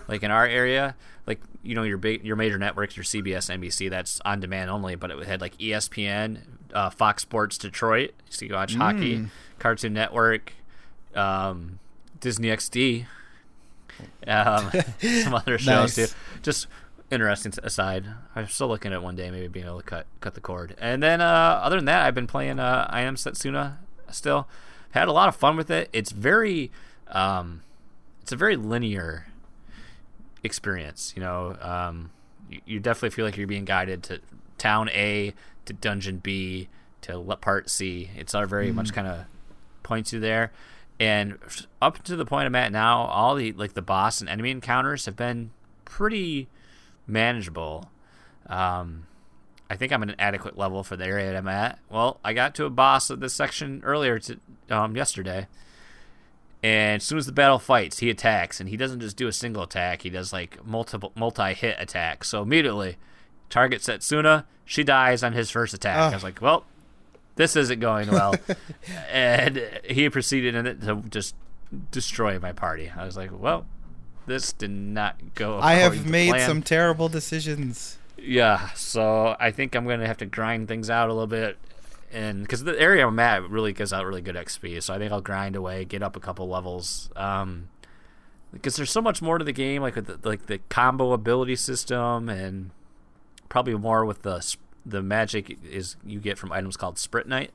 like in our area, like you know your big your major networks, your CBS, NBC, that's on demand only. But it had like ESPN, uh, Fox Sports Detroit, so you watch hockey, Cartoon Network, um, Disney XD, um, some other shows Nice. too. Just interesting aside. I'm still looking at one day maybe being able to cut cut the cord. And then uh, other than that, I've been playing uh, I Am Setsuna still. Had a lot of fun with it. It's very um, it's a very linear experience. You know, um, you, you definitely feel like you're being guided to town A to dungeon B to part C. It's all very much kind of points you there. And up to the point I'm at now, all the like the boss and enemy encounters have been pretty manageable. Um, I think I'm at an adequate level for the area that I'm at. Well, I got to a boss of this section earlier to, um, yesterday, and as soon as the battle fights, he attacks, and he doesn't just do a single attack; he does like multiple multi-hit attacks. So immediately, target Setsuna, she dies on his first attack. I was like, well, this isn't going well, and he proceeded in it to just destroy my party. I was like, well, this did not go. I have to made plan. some terrible decisions. Yeah, so I think I'm gonna have to grind things out a little bit, and because the area I'm at really gives out really good XP, so I think I'll grind away, get up a couple levels. Um, because there's so much more to the game, like with the, like the combo ability system, and probably more with the the magic is you get from items called Spritnite,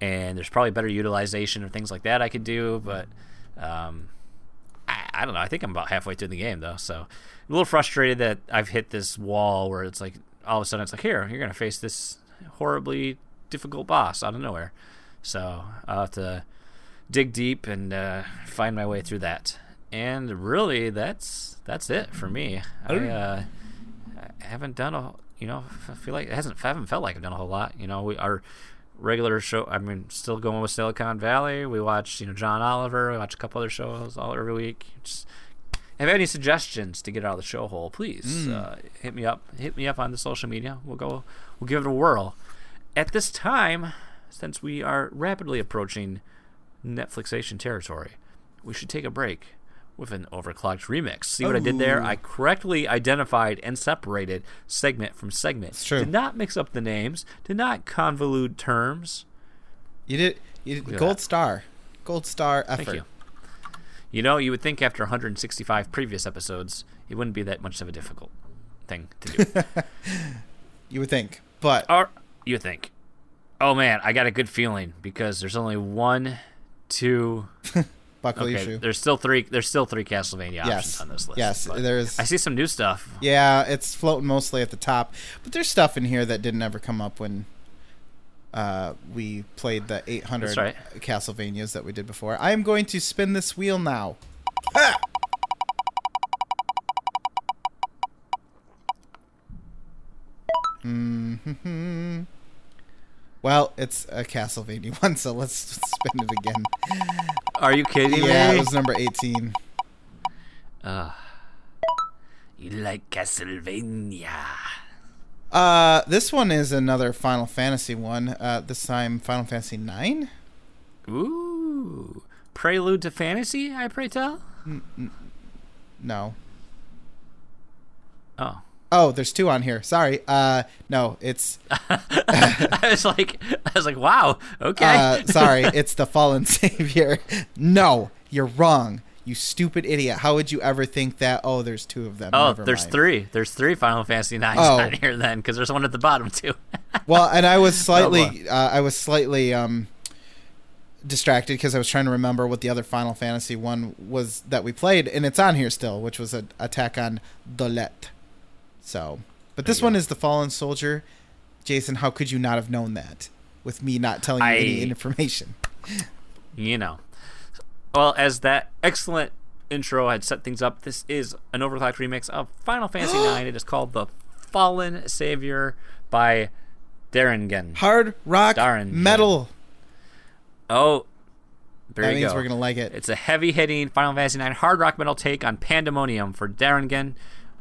and there's probably better utilization of things like that I could do, but um, I, I don't know. I think I'm about halfway through the game though, so I'm a little frustrated that I've hit this wall where it's like all of a sudden it's like here you're gonna face this horribly difficult boss out of nowhere. So I'll have to dig deep and uh, find my way through that. And really, that's that's it for me. I, uh, I haven't done a you know I feel like it hasn't I haven't felt like I've done a whole lot. You know, we our regular show. I mean, still going with Silicon Valley. We watch you know John Oliver. We watch a couple other shows all every week. Just have any suggestions to get out of the show hole, please uh, hit me up. Hit me up on the social media. We'll go. We'll give it a whirl. At this time, since we are rapidly approaching Netflixation territory, we should take a break with an overclocked remix. See what I did there? I correctly identified and separated segment from segment. It's true. Did not mix up the names. Did not convolute terms. You did. You did gold that. star. Gold star effort. Thank you. You know, you would think after 165 previous episodes, it wouldn't be that much of a difficult thing to do. You would think, but or you think, oh man, I got a good feeling because there's only one, two. buckle Okay, shoe. there's still three. There's still three Castlevania options on this list. Yes, there's- I see some new stuff. Yeah, it's floating mostly at the top, but there's stuff in here that didn't ever come up when uh, we played the 800 right. Castlevanias that we did before. I am going to spin this wheel now. hmm Well, it's a Castlevania one, so let's spin it again. Are you kidding Yeah, me? it was number 18. You like Castlevania? Uh, this one is another Final Fantasy one. Uh, this time Final Fantasy Nine. Ooh, Prelude to Fantasy. I pray tell. No. Oh, Oh, there's two on here. Sorry. Uh, no, it's I was like, I was like, wow. Okay. uh, sorry, it's the Fallen Savior. No, you're wrong. You stupid idiot. How would you ever think that? Oh, there's two of them. oh, Never there's mind. three. There's three Final Fantasy nines Oh. on here then, because there's one at the bottom too. Well, and I was Oh, slightly, uh, I was slightly um, distracted because I was trying to remember what the other Final Fantasy one was that we played, and it's on here still, which was an attack on Dollet. So, but this one is the Fallen Soldier. Jason, how could you not have known that with me not telling you any information? you know. Well, as that excellent intro had set things up, this is an overclocked remix of Final Fantasy IX. It is called The Fallen Savior by Darangen. Hard rock Darn, metal. Oh, there That means go. we're gonna like it. It's a heavy hitting Final Fantasy IX hard rock metal take on Pandemonium for Darangen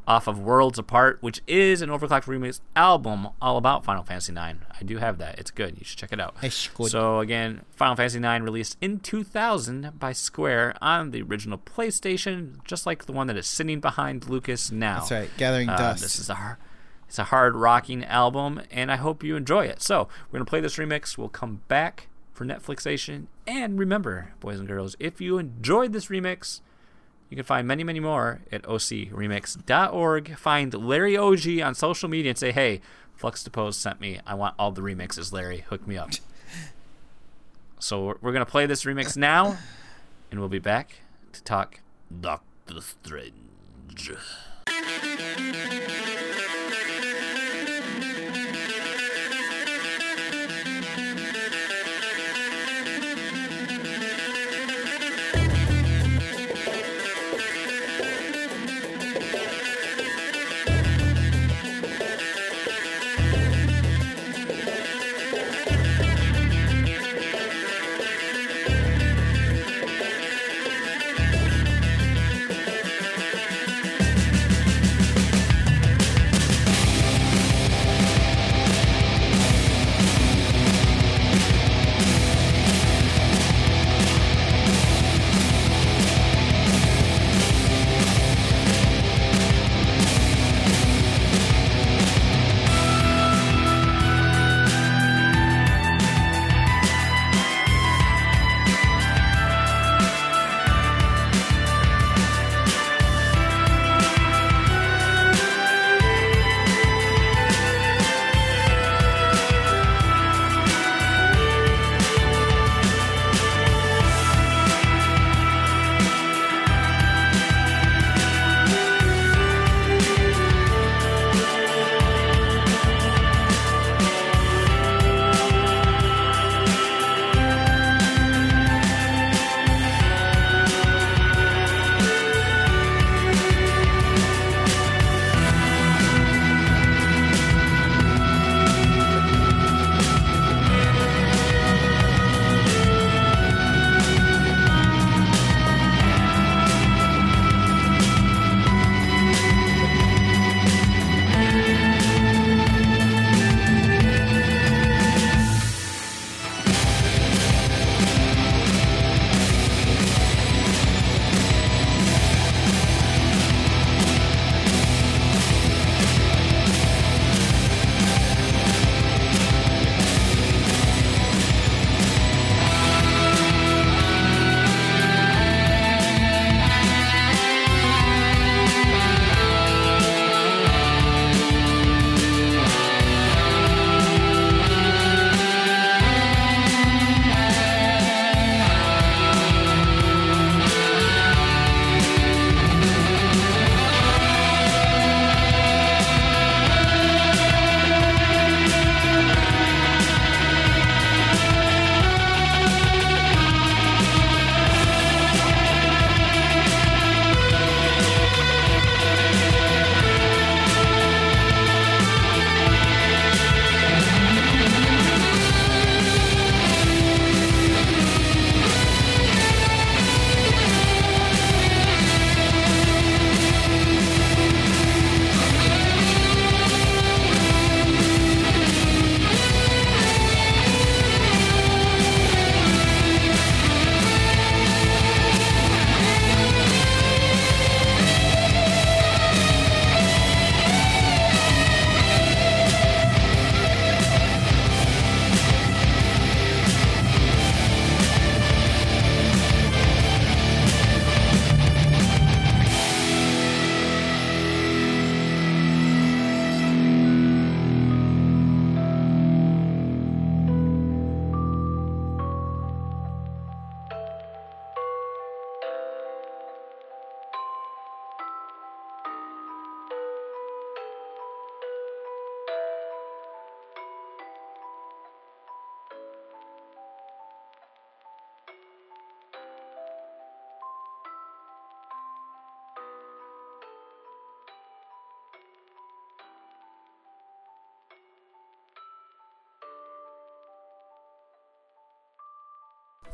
off of Worlds Apart, which is an overclocked remix album all about Final Fantasy IX. I do have that. It's good. You should check it out. It's good. So again, Final Fantasy IX released in 2000 by Square on the original PlayStation, just like the one that is sitting behind Lucas now. That's right. Gathering Uh, dust. This is a har- it's a hard rocking album, and I hope you enjoy it. So we're gonna play this remix. We'll come back for Netflixation, and remember, boys and girls, if you enjoyed this remix, you can find many, many more at ocremix.org. Find Larry Oji on social media and say, "Hey, Fluxtapose sent me. I want all the remixes. Larry, hook me up." so we're, we're gonna play this remix now, and we'll be back to talk Doctor Strange.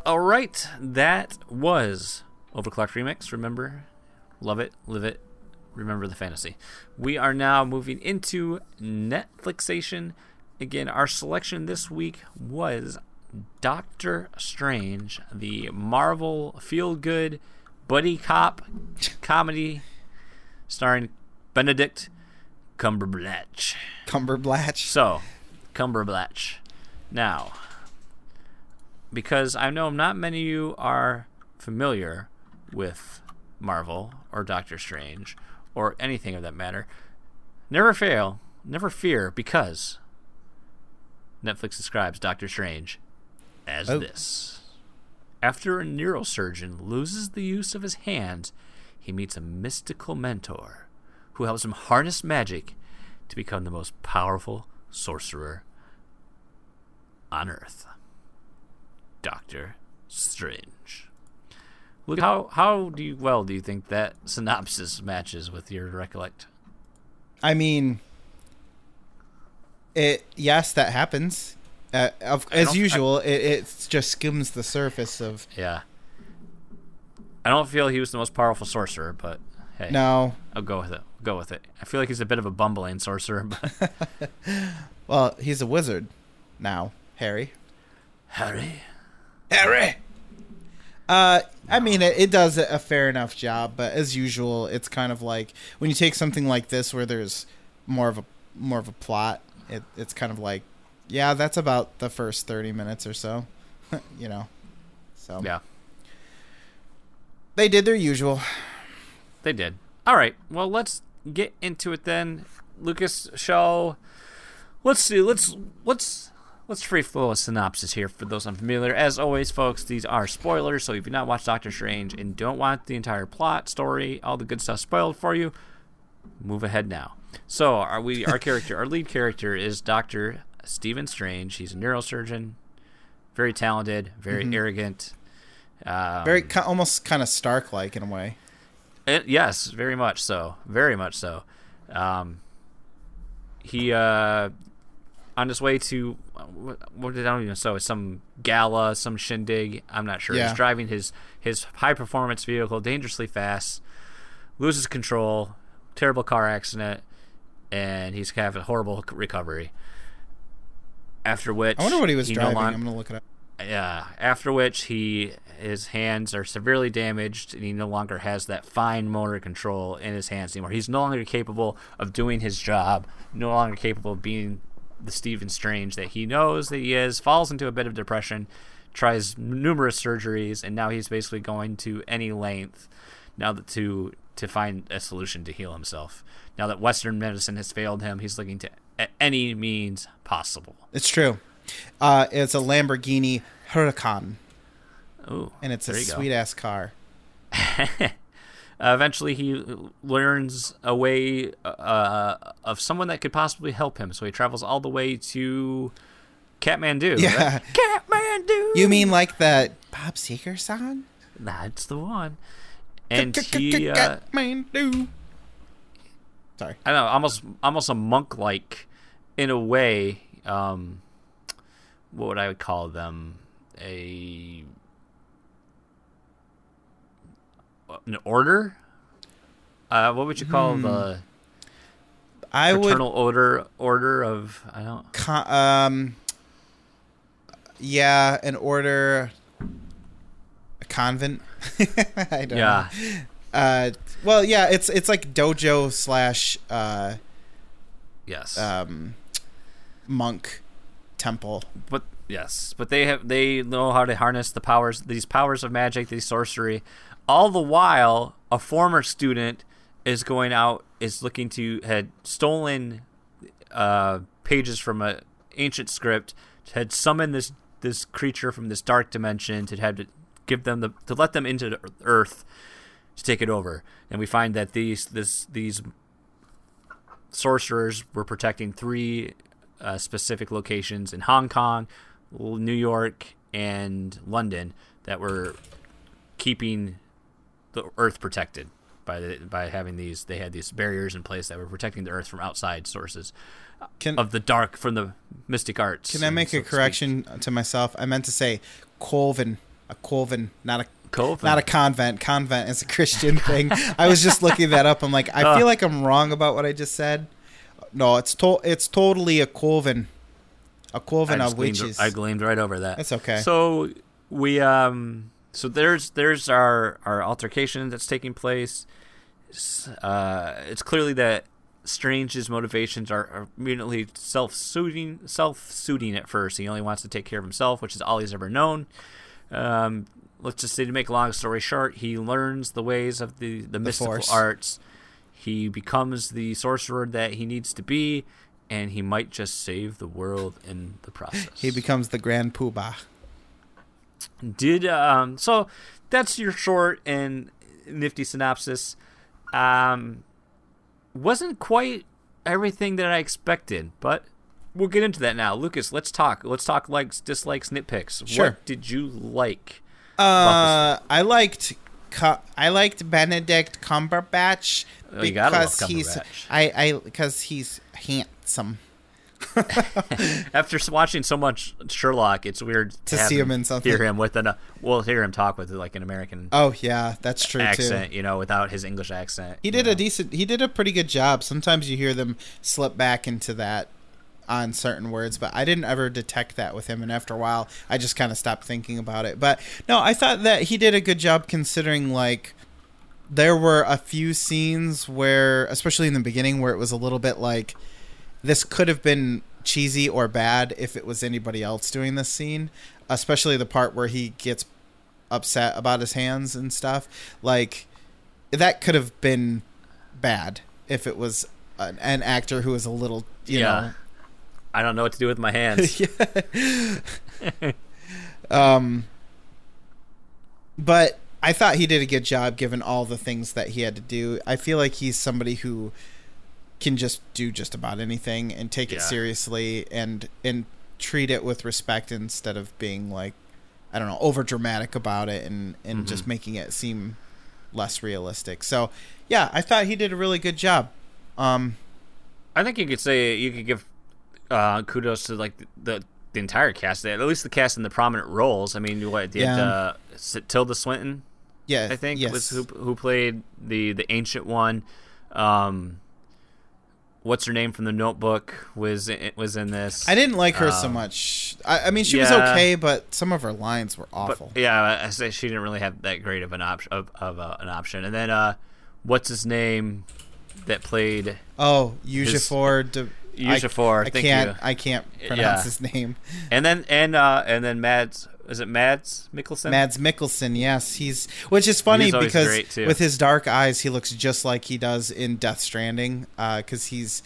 All right, that was Overclocked Remix. Remember, love it, live it, remember the fantasy. We are now moving into Netflixation. Again, our selection this week was Doctor Strange, the Marvel feel good buddy cop comedy starring Benedict Cumberbatch. Cumberbatch. So, Cumberbatch. Now, because I know not many of you are familiar with Marvel or Doctor Strange or anything of that matter, never fail, never fear, because Netflix describes Doctor Strange as Oh. this. After a neurosurgeon loses the use of his hands, he meets a mystical mentor who helps him harness magic to become the most powerful sorcerer on Earth. Doctor Strange. Look how how do you well do you think that synopsis matches with your recollect? I mean, it. Yes, that happens. Uh, of, as usual, it, it just skims the surface of. Yeah. I don't feel he was the most powerful sorcerer, but hey, No, I'll go with it. Go with it. I feel like he's a bit of a bumbling sorcerer, but well, he's a wizard now, Harry. Harry. Harry. Uh, I mean, it, it does a fair enough job, but as usual, it's kind of like when you take something like this where there's more of a more of a plot. It, it's kind of like, yeah, that's about the first thirty minutes or so, you know. So Yeah, they did their usual. they did. All right. Well, let's get into it then. Lucas, show. Let's see. Let's let's let's free flow a synopsis here for those unfamiliar. As always, folks, these are spoilers. So if you've not watched Doctor Strange and don't want the entire plot, story, all the good stuff spoiled for you, move ahead now. So are we? Our character, our lead character, is Doctor Stephen Strange. He's a neurosurgeon, very talented, very arrogant. Um, Very almost kind of Stark like in a way. it- yes, very much so. Very much so. Um, he uh, on his way to what, did I don't even know? It's some gala, some shindig. I'm not sure. Yeah. He's driving his his high performance vehicle dangerously fast, loses control, terrible car accident, and he's having a horrible recovery. After which, I wonder what he was no driving. lon- I'm gonna look it up. yeah. After which he his hands are severely damaged and he no longer has that fine motor control in his hands anymore. He's no longer capable of doing his job, no longer capable of being the Stephen Strange that he knows that he is, falls into a bit of depression, tries numerous surgeries, and now he's basically going to any length now that to to find a solution to heal himself. Now that Western medicine has failed him, he's looking to any means possible. It's true. Uh, it's a Lamborghini Huracan, Ooh, and it's a go. sweet ass car. Uh, eventually, he learns a way uh, of someone that could possibly help him. So he travels all the way to Kathmandu. Yeah. right? Kathmandu. You mean like that Bob Seger song? that's the one? And he, uh, Kathmandu. Sorry. I don't know, almost almost a monk like, in a way. Um, what would I call them? A an order. Uh, what would you call the I would order order of I don't con- um yeah an order a convent? I don't yeah. know. Uh well yeah it's it's like dojo slash uh yes. um monk temple. But yes but they have they know how to harness the powers these powers of magic these sorcery all the while a former student is going out is looking to had stolen uh pages from a ancient script had summoned this this creature from this dark dimension to have to give them the to let them into the earth to take it over. And we find that these this these sorcerers were protecting three uh, specific locations in Hong Kong, New York, and London that were keeping the Earth protected by the, by having these. They had these barriers in place that were protecting the Earth from outside sources can of the dark, from the mystic arts. can i make so a to speak. correction to myself i meant to say colvin a coven, not a Coven. not a convent. Convent is a Christian thing. I was just looking that up. I'm like, I Uh. feel like I'm wrong about what I just said. No, it's to- it's totally a coven, A coven of gleamed, witches. I gleamed right over that. That's okay. So we um so there's there's our our altercation that's taking place. It's, uh, it's clearly that Strange's motivations are, are immediately self-suiting, self-suiting at first. He only wants to take care of himself, which is all he's ever known. Um, let's just say to make a long story short, he learns the ways of the the, mystical Force. arts. He becomes the sorcerer that he needs to be, and he might just save the world in the process. he becomes the Grand Poobah. Did um so that's your short and nifty synopsis. Um wasn't quite everything that I expected, but we'll get into that now. Lucas, let's talk. Let's talk likes, dislikes, nitpicks. Sure. What did you like? Uh, I liked. I liked Benedict Cumberbatch Oh, because he's I I because he's handsome After watching so much Sherlock, it's weird To have see him in something. Hear him with an, uh, we'll hear him talk with like an American Oh yeah, that's true accent, too. you know, without his English accent. He did know. a decent. He did a pretty good job. Sometimes you hear them slip back into that on certain words, but I didn't ever detect that with him. And after a while, I just kind of stopped thinking about it. But no, I thought that he did a good job considering like there were a few scenes where, especially in the beginning, where it was a little bit like this could have been cheesy or bad if it was anybody else doing this scene, especially the part where he gets upset about his hands and stuff. Like that could have been bad if it was an, an actor who was a little, you yeah. I don't know what to do with my hands. know. um, but I thought he did a good job given all the things that he had to do. I feel like he's somebody who can just do just about anything and take it seriously and and treat it with respect instead of being like I don't know over dramatic about it and and just making it seem less realistic. So yeah, I thought he did a really good job. Um, I think you could say you could give uh, kudos to like the, the the entire cast, at least the cast in the prominent roles. I mean, what did Yeah. uh, Tilda Swinton? yeah, I think yes. was who who played the the ancient one. Um, what's her name from the Notebook was in, was in this. I didn't like her so Um, much. I, I mean, she was okay, but some of her lines were but awful. yeah, I say she didn't really have that great of an option of, of uh, an option. And then uh, what's his name that played oh, His- Eugèofor de Eugèofor, I, I thank can't. you. I can't pronounce Yeah. his name. and then and uh, and then Mads is it Mads Mikkelsen? Mads Mikkelsen. Yes, he's which is funny because with his dark eyes, he looks just like he does in Death Stranding. Because he's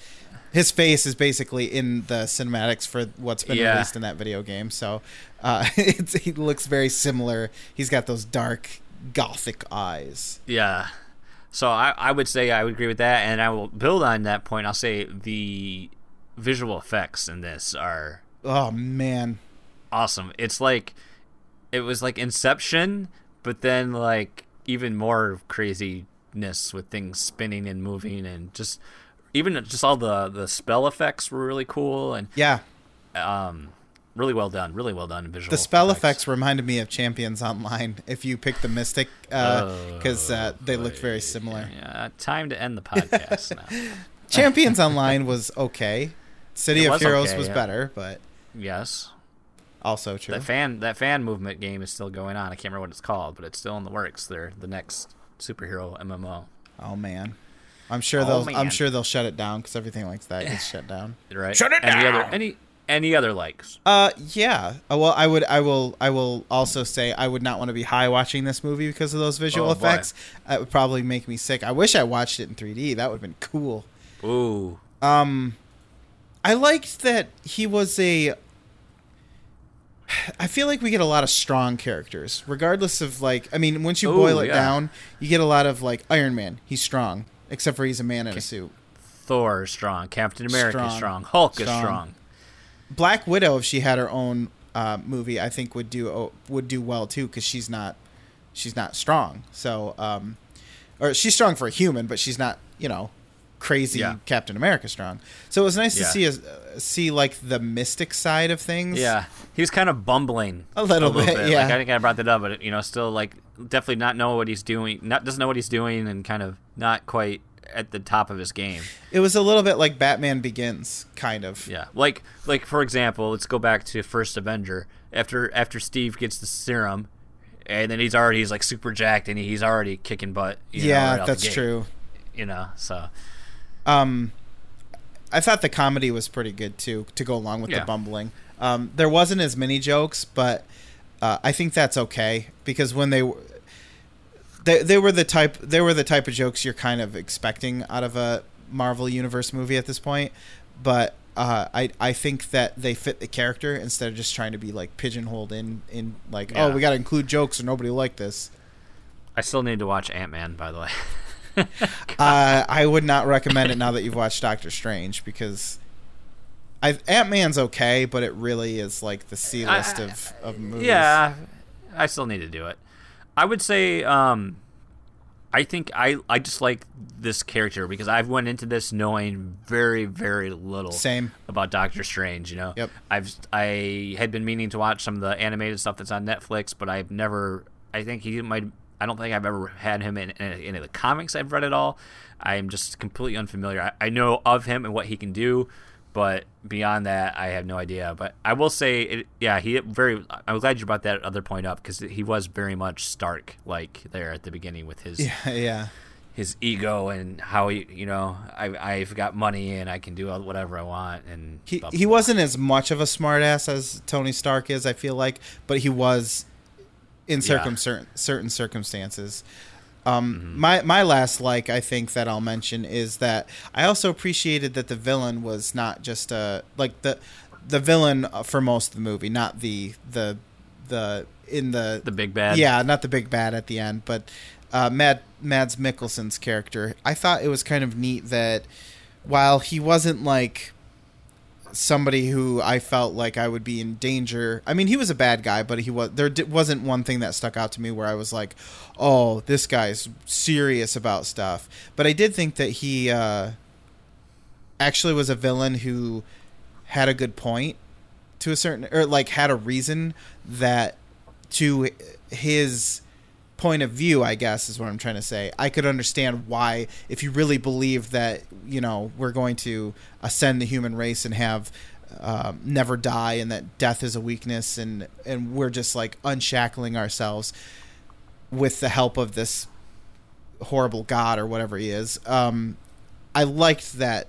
his face is basically in the cinematics for what's been Yeah. released in that video game. So uh, it's, he looks very similar. He's got those dark gothic eyes. Yeah. So I, I would say I would agree with that, and I will build on that point. I'll say the visual effects in this are Oh man. awesome. It's like it was like Inception, but then like even more craziness with things spinning and moving, and just even just all the the spell effects were really cool and Yeah. um really well done, really well done visual. The spell effects reminded me of Champions Online. If you pick the Mystic, because uh, they looked very similar. Yeah, time to end the podcast now. Champions Online was okay. City It of was Heroes okay, was yeah. better, but Yes. also true. That fan that fan movement game is still going on. I can't remember what it's called, but it's still in the works. They're the next superhero MMO, oh man, I'm sure Oh, they'll. man. I'm sure they'll shut it down because everything like that gets shut down. right? Shut it any down! Other, any any other likes? Uh, yeah. Uh, well, I would. I will. I will also say I would not want to be high watching this movie because of those visual Oh, boy. effects. That would probably make me sick. I wish I watched it in 3D. That would have been cool. Ooh, Um, I liked that he was a. I feel like we get a lot of strong characters, regardless of like. I mean, once you Ooh, boil it yeah. down, you get a lot of like Iron Man. He's strong, except for he's a man in a suit. Thor is strong. Captain America is Strong. strong. Hulk is Strong. strong. Black Widow, if she had her own uh, movie, I think would do oh, would do well too because she's not she's not strong. So, um, or she's strong for a human, but she's not you know crazy Yeah. Captain America strong. So it was nice Yeah. to see a, see like the mystic side of things. Yeah, he was kind of bumbling A little bit, yeah. Like, I think I brought that up, but you know, still like definitely not know what he's doing. Not doesn't know what he's doing, and kind of not quite at the top of his game. It was a little bit like Batman Begins, kind of. Yeah, like like for example, let's go back to First Avenger. After after Steve gets the serum, and then he's already he's like super jacked, and he's already kicking butt. you know, Yeah, right that's true. You know, so Um, I thought the comedy was pretty good too, to go along with Yeah. the bumbling. Um, there wasn't as many jokes, but uh, I think that's okay because when they, they they were the type they were the type of jokes you're kind of expecting out of a Marvel Universe movie at this point. But uh, I I think that they fit the character instead of just trying to be like pigeonholed in in like Yeah. oh we got to include jokes or nobody like this. I still need to watch Ant Man. By the way, uh, I would not recommend it now that you've watched Doctor Strange because Ant Man's okay, but it really is like the C list of of movies. Yeah, I still need to do it. I would say um, I think I I just like this character because I've went into this knowing very very little Same. about Doctor Strange. You know, Yep. I've I had been meaning to watch some of the animated stuff that's on Netflix, but I've never. I think he might. I don't think I've ever had him in, in any of the comics I've read at all. I'm just completely unfamiliar. I, I know of him and what he can do, but beyond that, I have no idea. But I will say, it, yeah, he very. I'm glad you brought that other point up because he was very much Stark like there at the beginning with his Yeah, yeah. his ego and how he, you know, I, I've got money and I can do whatever I want. And He blah, he blah, wasn't as much of a smartass as Tony Stark is. I feel like, but he was in circum certain, certain circumstances. Um, Mm-hmm. My my last like I think that I'll mention is that I also appreciated that the villain was not just a like the the villain for most of the movie, not the the the in the the big bad. yeah, not the big bad at the end, but uh, Mad Mads Mikkelsen's character. I thought it was kind of neat that while he wasn't like somebody who I felt like I would be in danger. I mean, he was a bad guy, but he was there wasn't one thing that stuck out to me where I was like, "Oh, this guy's serious about stuff." But I did think that he uh, actually was a villain who had a good point to a certain or like had a reason that to his point of view i guess is what i'm trying to say i could understand why if you really believe that you know we're going to ascend the human race and have um, never die and that death is a weakness and and we're just like unshackling ourselves with the help of this horrible god or whatever he is um i liked that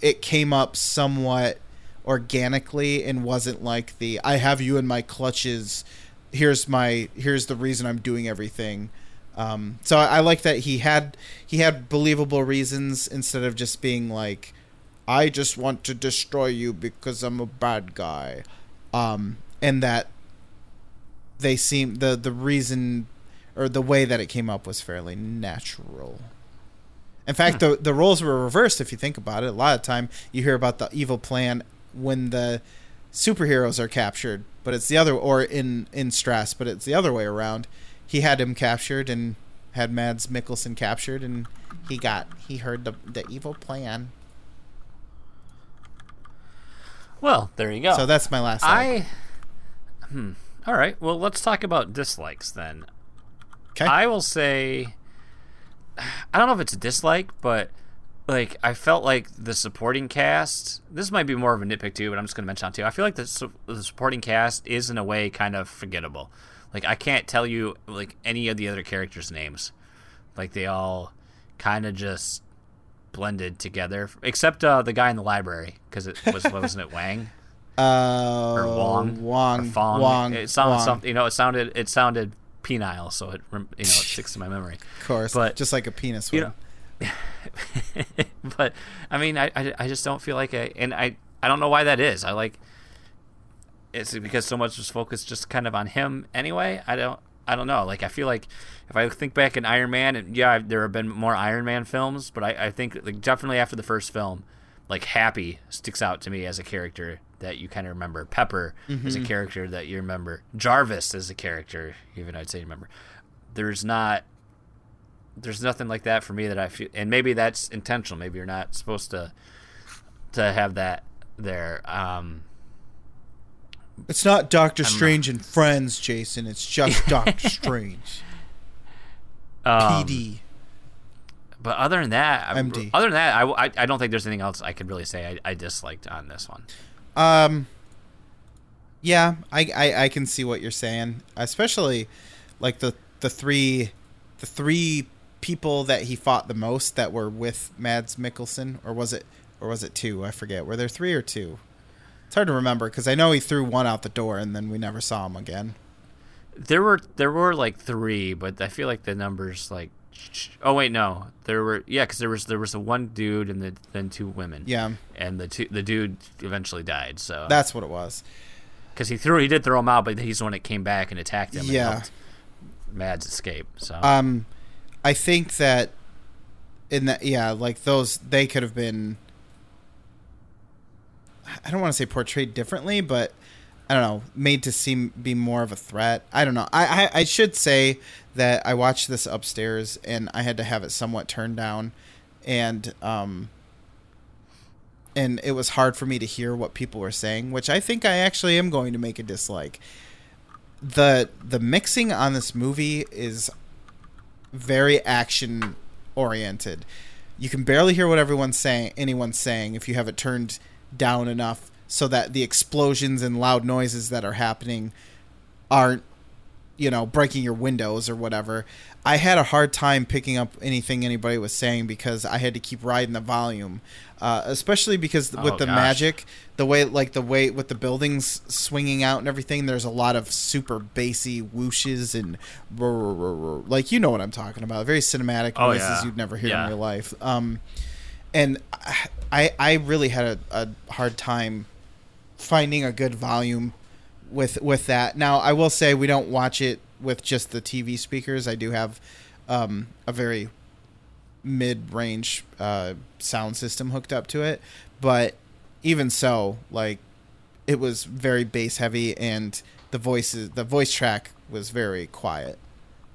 it came up somewhat organically and wasn't like the I have you in my clutches. Here's my here's the reason I'm doing everything. Um, so I, I like that he had he had believable reasons instead of just being like I just want to destroy you because I'm a bad guy. Um, and that they seem the the reason or the way that it came up was fairly natural. In fact, the the roles were reversed. If you think about it, a lot of time you hear about the evil plan when the superheroes are captured, but it's the other, or in in stress, but it's the other way around. He had him captured and had Mads Mikkelsen captured, and he got he heard the the evil plan. Well, there you go. So that's my last. I. Hmm. All right. Well, let's talk about dislikes then. okay. I will say. I don't know if it's a dislike, but like I felt like the supporting cast. This might be more of a nitpick too, but I'm just going to mention it too. I feel like the, su- the supporting cast is in a way kind of forgettable. Like I can't tell you like any of the other characters' names. Like they all kind of just blended together, except uh, the guy in the library because it was wasn't it Wang uh, or Wong Wong, or Fong? Wong. It sounded Wong, something. You know, it sounded it sounded penile, so it you know it sticks to my memory. Of course, but- just like a penis. You know, but I mean, I, I, I just don't feel like I and I I don't know why that is. I like it's because so much was focused just kind of on him anyway. I don't I don't know. Like I feel like if I think back in Iron Man, and yeah, there have been more Iron Man films, but I, I think like definitely after the first film, like Happy sticks out to me as a character that you kind of remember. Pepper is a mm-hmm. character that you remember. Jarvis is a character, even I'd say you remember. There's not there's nothing like that for me that I feel, and maybe that's intentional. Maybe you're not supposed to to have that there. Um, It's not Doctor Strange and Friends, Jason. It's just Doctor Strange. um, PD. But other than that, I- MD. other than that, I, I, I don't think there's anything else I could really say I, I disliked on this one. Um. Yeah, I, I I can see what you're saying, especially like the the three the three people that he fought the most that were with Mads Mikkelsen, or was it or was it two? I forget. Were there three or two? It's hard to remember because I know he threw one out the door and then we never saw him again. There were there were like three, but I feel like the numbers like. Oh wait, no. There were yeah, because there was there was a one dude and the, then two women. Yeah, and the two the dude eventually died. So that's what it was. because he threw he did throw him out, but he's the one that came back and attacked him. Yeah. and helped Mads escape. So Um, I think that in that yeah, like those they could have been. I don't want to say portrayed differently, but I don't know, made to seem be more of a threat. I don't know. I, I I should say that I watched this upstairs and I had to have it somewhat turned down, and um. And it was hard for me to hear what people were saying, which I think I actually am going to make a dislike. the The mixing on this movie is very action oriented. You can barely hear what everyone's saying anyone's saying if you have it turned down enough so that the explosions and loud noises that are happening aren't you know breaking your windows or whatever. I had a hard time picking up anything anybody was saying because I had to keep riding the volume, uh, especially because with Oh, the gosh. magic, the way like the way with the buildings swinging out and everything. There's a lot of super bassy whooshes and like you know what I'm talking about. Very cinematic Oh, noises yeah. you'd never hear Yeah. in real life. Um, and I I really had a, a hard time finding a good volume with with that. Now I will say we don't watch it with just the TV speakers. I do have um, a very mid range uh, sound system hooked up to it, but even so, like it was very bass heavy, and the voices the voice track was very quiet.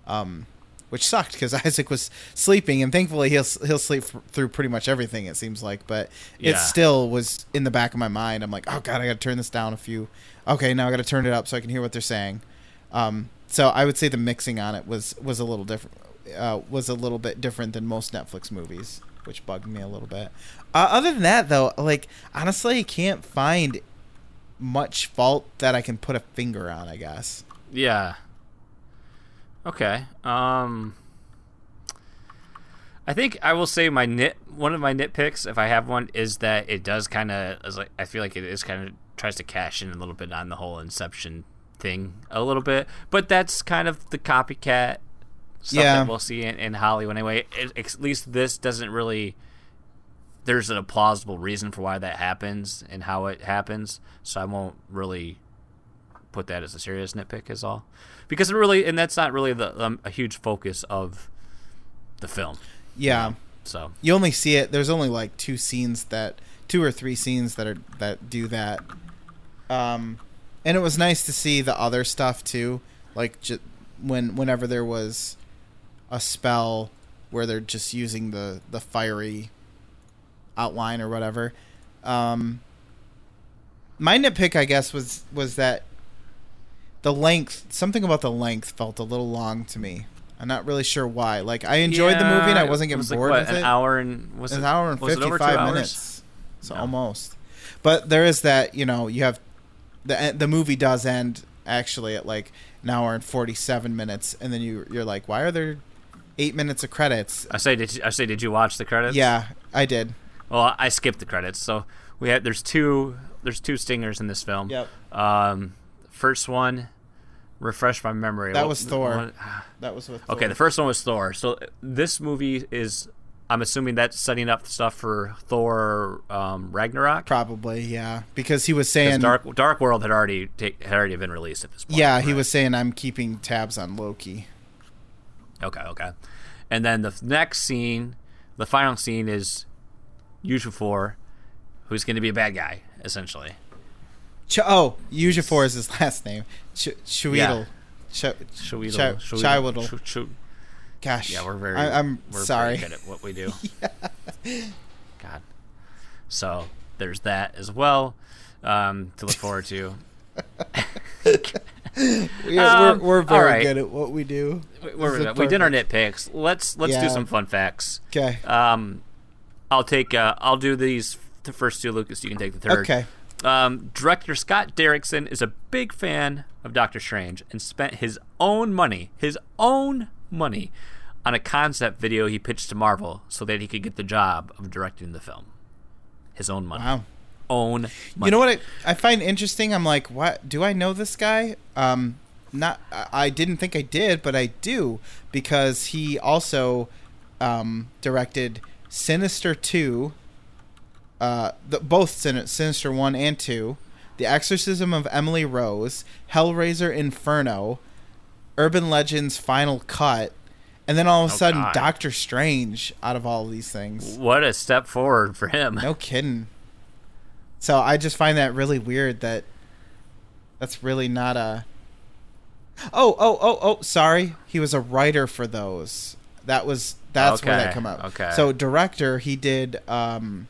Um, which sucked because Isaac was sleeping, and thankfully he'll he'll sleep f- through pretty much everything. It seems like, but it still was in the back of my mind. I'm like, oh god, I got to turn this down a few. Okay, now I got to turn it up so I can hear what they're saying. Um, so I would say the mixing on it was was a little different. Uh, was a little bit different than most Netflix movies, which bugged me a little bit. Uh, other than that, though, like honestly, I can't find much fault that I can put a finger on. I guess. Yeah. Okay. Um I think I will say my nit one of my nitpicks, if I have one, is that it does kind of is like I feel like it is kind of tries to cash in a little bit on the whole Inception thing a little bit, but that's kind of the copycat stuff Yeah. that we'll see in, in Hollywood anyway. It, at least this doesn't really. There's a plausible reason for why that happens and how it happens, so I won't really put that as a serious nitpick is all. Because it really and that's not really the um, a huge focus of the film. Yeah. so. You only see it there's only like two scenes that two or three scenes that are that do that. Um and it was nice to see the other stuff too. Like ju- when whenever there was a spell where they're just using the the fiery outline or whatever um my nitpick i guess was was that the length something about the length felt a little long to me. I'm not really sure why. Like i enjoyed the movie and i wasn't getting was like, bored what, with an it. hour and was an it, hour and was it over two 55 hours? minutes. So No. almost. But there is that you know you have the the movie does end actually at like an hour and 47 minutes and then you you're like why are there eight minutes of credits? I say did you, I say did you watch the credits? Yeah i did. Well I skipped the credits. So we had there's two there's two stingers in this film. Yep. um first one refresh my memory That What- was Thor. what- that was with Okay, Thor. the first one was Thor. So this movie is, I'm assuming that's setting up stuff for Thor um, Ragnarok. probably yeah because he was saying Dark Dark World had already ta- had already been released at this point. yeah he was saying i'm keeping tabs on loki Okay, okay. And then the next scene, the final scene is Ejiofor, who's going to be a bad guy essentially. Ch- oh Ejiofor is his last name Ch- Chiweedle Yeah. Ch- Chi- Chiweedle, Chiweedle. Ch- Ch- Gosh. Yeah, we're very. I, am we're sorry. Very good at what we do. God. So there's that as well um, to look forward to. We, Um, we're, we're very right. good at what we do. We're, is we did our nitpicks. Let's let's do some fun facts. Okay. Um, I'll take. Uh, I'll do these the first two. Lucas, you can take the third. Okay. Um, director Scott Derrickson is a big fan of Doctor Strange and spent his own money, his own money, on a concept video he pitched to Marvel so that he could get the job of directing the film. His own money. Wow. Own money. You know what I, I find interesting? I'm like, what? Do I know this guy? Um, not. I didn't think I did, but I do because he also um, directed Sinister Two. Uh, the, both Sin- Sinister One and Two, The Exorcism of Emily Rose, Hellraiser Inferno, Urban Legends Final Cut, and then all of a Oh, sudden God. Doctor Strange out of all of these things. What a step forward for him. No kidding. So I just find that really weird that that's really not a Oh, oh, oh, oh, sorry. He was a writer for those. That was that's where that come out. okay. So director, he did um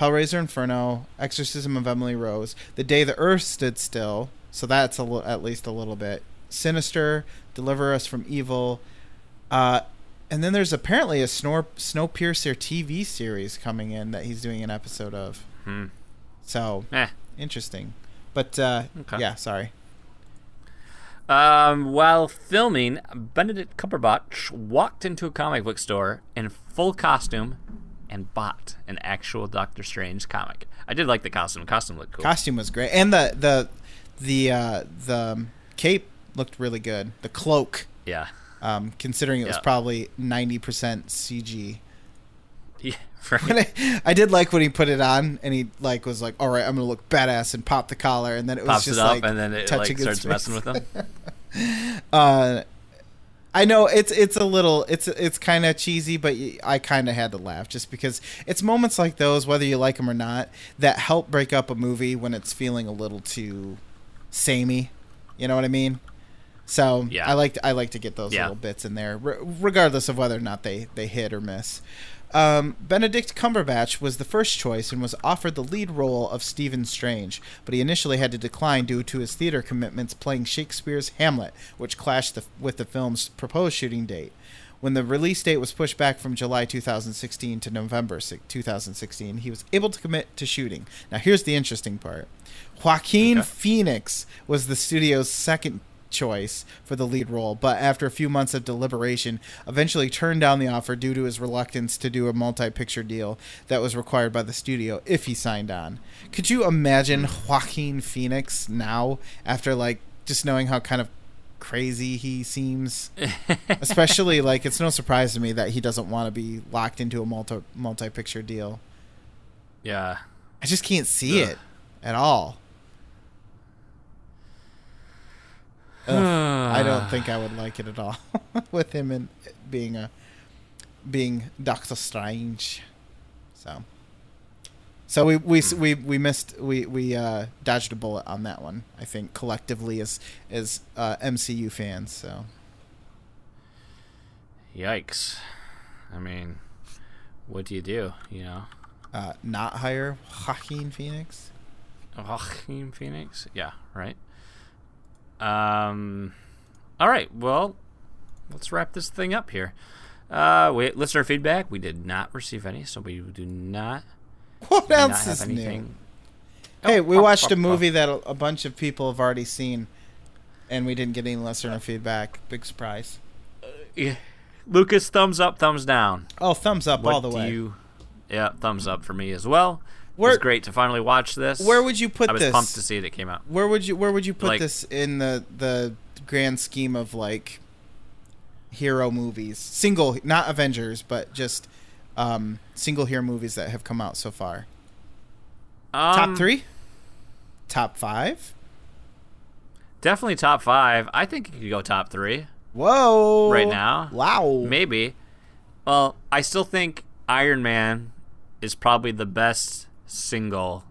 Hellraiser Inferno, Exorcism of Emily Rose, The Day the Earth Stood Still. So that's a li- at least a little bit. Sinister, Deliver Us from Evil. Uh and then there's apparently a Snor- Snowpiercer TV series coming in that he's doing an episode of. Hmm. So Eh. interesting. But uh, Okay. yeah, sorry. Um, while filming, Benedict Cumberbatch walked into a comic book store in full costume and bought an actual Doctor Strange comic. I did like the costume. The costume looked cool. Costume was great, and the the the uh, the cape looked really good. The cloak, yeah. um, considering it was probably ninety percent CG. Yeah. Right. I, I did like when he put it on, and he like was like, "All right, I'm gonna look badass," and pop the collar, and then it was Pops just it up like and then it touching like starts messing with them. Uh, I know it's it's a little it's it's kind of cheesy, but I kind of had to laugh just because it's moments like those, whether you like them or not, that help break up a movie when it's feeling a little too samey. You know what I mean? So Yeah. I like to, I like to get those Yeah. little bits in there, re- regardless of whether or not they they hit or miss. Um, Benedict Cumberbatch was the first choice and was offered the lead role of Stephen Strange, but he initially had to decline due to his theater commitments playing Shakespeare's Hamlet, which clashed the, with the film's proposed shooting date. When the release date was pushed back from July 2016 to November si- 2016, he was able to commit to shooting. Now, here's the interesting part Joaquin Okay. Phoenix was the studio's second choice for the lead role, but after a few months of deliberation, eventually turned down the offer due to his reluctance to do a multi-picture deal that was required by the studio if he signed on. Could you imagine Joaquin Phoenix now after like just knowing how kind of crazy he seems? Especially like it's no surprise to me that he doesn't want to be locked into a multi multi-picture deal. yeah. I just can't see Ugh. it at all. Ugh, I don't think I would like it at all with him and being a being Doctor Strange. So, so we we we we missed we we uh, dodged a bullet on that one. I think collectively as as uh, MCU fans. So Yikes. I mean, what do you do? You know, uh, not hire Joaquin Phoenix. Joaquin Phoenix. Yeah. Right. Um. All right. Well, let's wrap this thing up here. Uh, wait, listener feedback. We did not receive any, so we do not, What not else have is new? anything. Hey, Oh, we oh, watched oh, a movie that a, bunch of people have already seen, and we didn't get any listener feedback. Big surprise. Yeah. Lucas, thumbs up, thumbs down. Oh, thumbs up What all the do way. you? Yeah, thumbs up for me as well. It was great to finally watch this. Where would you put this? I was this? pumped to see it. It came out. Where would you Where would you put Like- this in the the grand scheme of like hero movies? Single, not Avengers, but just um, single hero movies that have come out so far. Um, Top three, top five. Definitely top five. I think it could go top three Whoa! right now. Wow. Maybe. Well, I still think Iron Man is probably the best single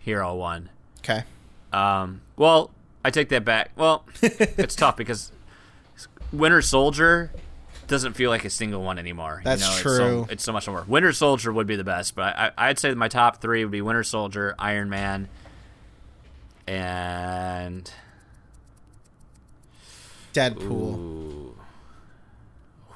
hero one. Okay. Um, well, I take that back. Well, it's tough because Winter Soldier doesn't feel like a single one anymore. That's you know, true. It's so, it's so much more. Winter Soldier would be the best, but I, I'd say my top three would be Winter Soldier, Iron Man, and Deadpool. ooh,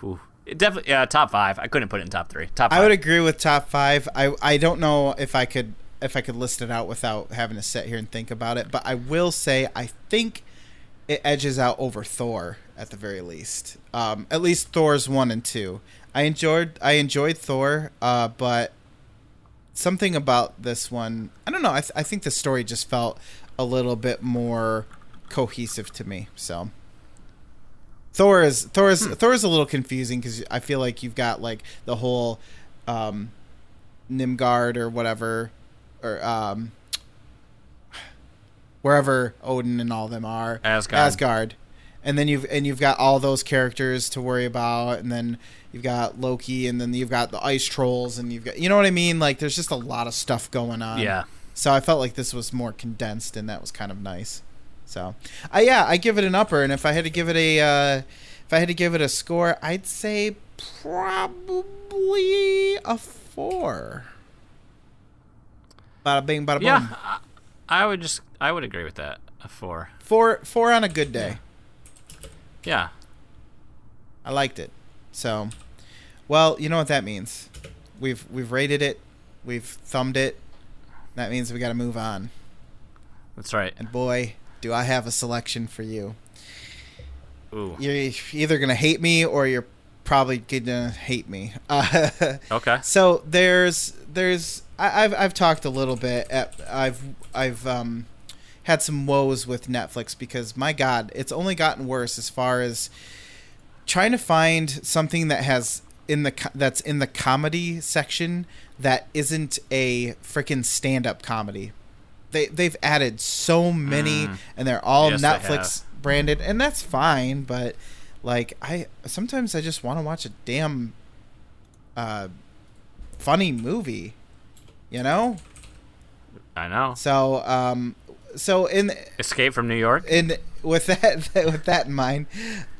ooh. It definitely yeah top five. I couldn't put it in top three. Top. Five. I would agree with top five. I I don't know if I could if I could list it out without having to sit here and think about it, but I will say I think it edges out over Thor at the very least. Um, at least Thor's one and two. I enjoyed I enjoyed Thor, uh, but something about this one I don't know. I th- I think the story just felt a little bit more cohesive to me. So. Thor is Thor is Thor is a little confusing because I feel like you've got like the whole um, Nimgard or whatever, or um, wherever Odin and all them are Asgard. Asgard, and then you've and you've got all those characters to worry about, and then you've got Loki, and then you've got the ice trolls, and you've got you know what I mean. Like there's just a lot of stuff going on. Yeah. So I felt like this was more condensed, and that was kind of nice. So, uh, yeah, I give it an upper, and if I had to give it a, uh, if I had to give it a score, I'd say probably a four. Bada bing, bada boom. Yeah, I, I would just I would agree with that. A four. Four, four on a good day. Yeah. I liked it. So, well, you know what that means. We've we've rated it, we've thumbed it. That means we got to move on. That's right. And boy, do I have a selection for you. Ooh. You're either gonna hate me or you're probably gonna hate me. Uh, Okay. so there's there's I, I've I've talked a little bit. At, I've I've um had some woes with Netflix because my God, it's only gotten worse as far as trying to find something that has in the that's in the comedy section that isn't a freaking stand up comedy. They they've added so many Mm. and they're all Yes, they Netflix branded and that's fine, but like I sometimes I just want to watch a damn uh funny movie, you know? I know. So um so in Escape from New York. in with that with that in mind,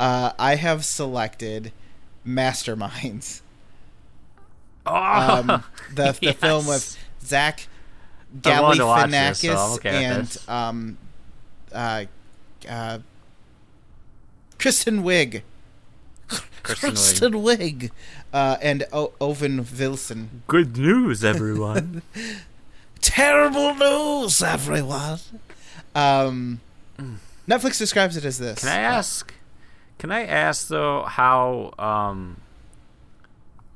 uh, I have selected Masterminds. Oh, Um, the the yes. film with Zach I wanted this, so Galifianakis okay and um, uh, uh, Kristen Wiig. Kristen Wiig, uh, and o- Owen Wilson. Good news, everyone. Terrible news, everyone. Um, Netflix describes it as this. Can I ask? Can I ask though how um,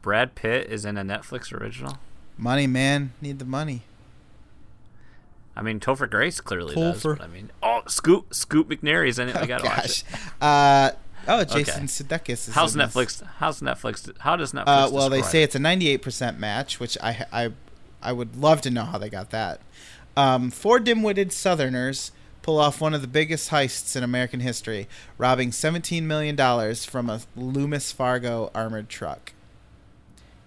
Brad Pitt is in a Netflix original? Money, man, need the money. I mean, Topher Grace clearly does. Topher. But I mean, oh, Scoot Scoot McNairy's in it. Oh, gotta watch gosh. it. Uh, oh, Jason Sudeikis is How's in this. Netflix? How's Netflix? How does Netflix? Uh, well, they say it? it's a 98% match, which I I I would love to know how they got that. Um, four dim-witted Southerners pull off one of the biggest heists in American history, robbing 17 million dollars from a Loomis Fargo armored truck.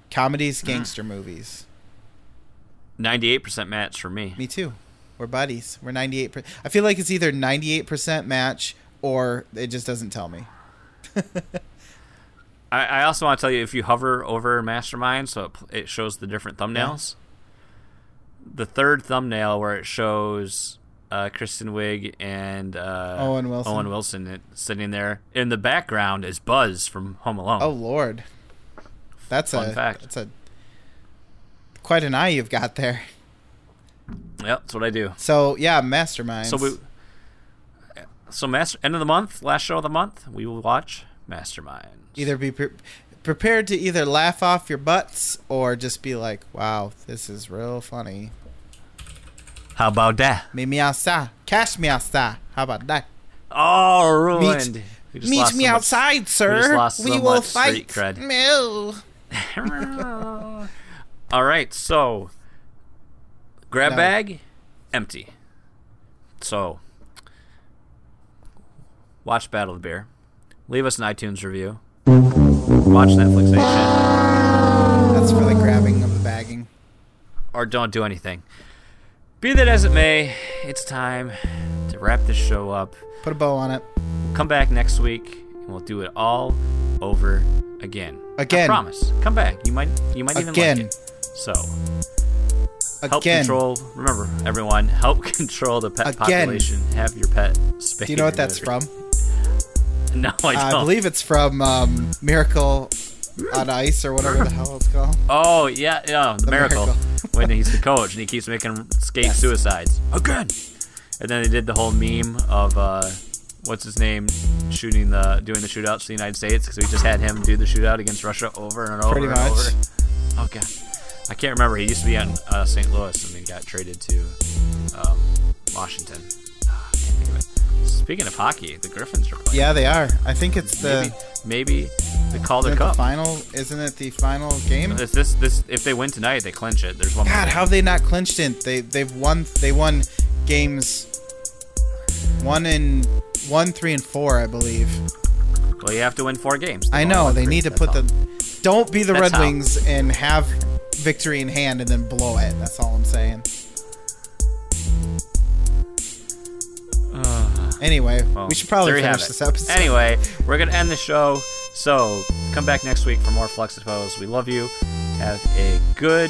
Comedies, gangster movies. ninety-eight percent match for me. Me too. We're buddies. We're 98. per- I feel like it's either 98% match or it just doesn't tell me. I, I also want to tell you if you hover over Mastermind, so it, it shows the different thumbnails. The third thumbnail where it shows uh, Kristen Wiig and uh, Owen Wilson. Owen Wilson it- sitting there. In the background is Buzz from Home Alone. Oh lord, that's Fun a fact. that's a quite an eye you've got there. Yep, that's what I do. So yeah, masterminds. So we, so master end of the month, last show of the month, we will watch Mastermind. either be pre- prepared to either laugh off your butts or just be like, "Wow, this is real funny." How about that? Meet me outside. Cash me outside. How about that? Oh, ruined. We just Meet me so much- outside, sir. just lost we so will much fight. No. All right, so grab No. bag, empty. So watch Battle of the Beer. Leave us an iTunes review. Watch Netflix Nation, That's for the grabbing of the bagging. or don't do anything. Be that as it may, it's time to wrap this show up. Put a bow on it. Come back next week and we'll do it all over again. Again. I promise. Come back. You might you might even Again. like it. So help Again, control. Remember, everyone, help control the pet Again. population. Have your pet spayed. do you know what that's from? No, I don't. I believe it's from um, Miracle on Ice or whatever the hell it's called. Oh yeah, yeah, the, The miracle. Miracle. when he's the coach and he keeps making skate Yes. suicides again. And then they did the whole meme of uh, what's his name shooting the doing the shootouts for the United States because we just had him do the shootout against Russia over and over Pretty and much. over. Oh god, I can't remember. He used to be on uh, St. Louis and then got traded to um, Washington. Ah, I can't think of. Speaking of hockey, the Griffins are playing. Yeah, they are. I think it's the, maybe maybe the Calder isn't the Cup. final. Isn't it the final game? If this this if they win tonight, they clinch it. There's one. God, how have they not clinched it? They they've won. They won games one in one, three, and four, I believe. Well, you have to win four games. I know they need to put the. Don't be the That's Red how. Wings and have victory in hand and then blow it. That's all I'm saying. Uh, Anyway, well, we should probably finish this episode. Anyway, we're gonna end the show. So come back next week for more Fluxtapose. We love you. Have a good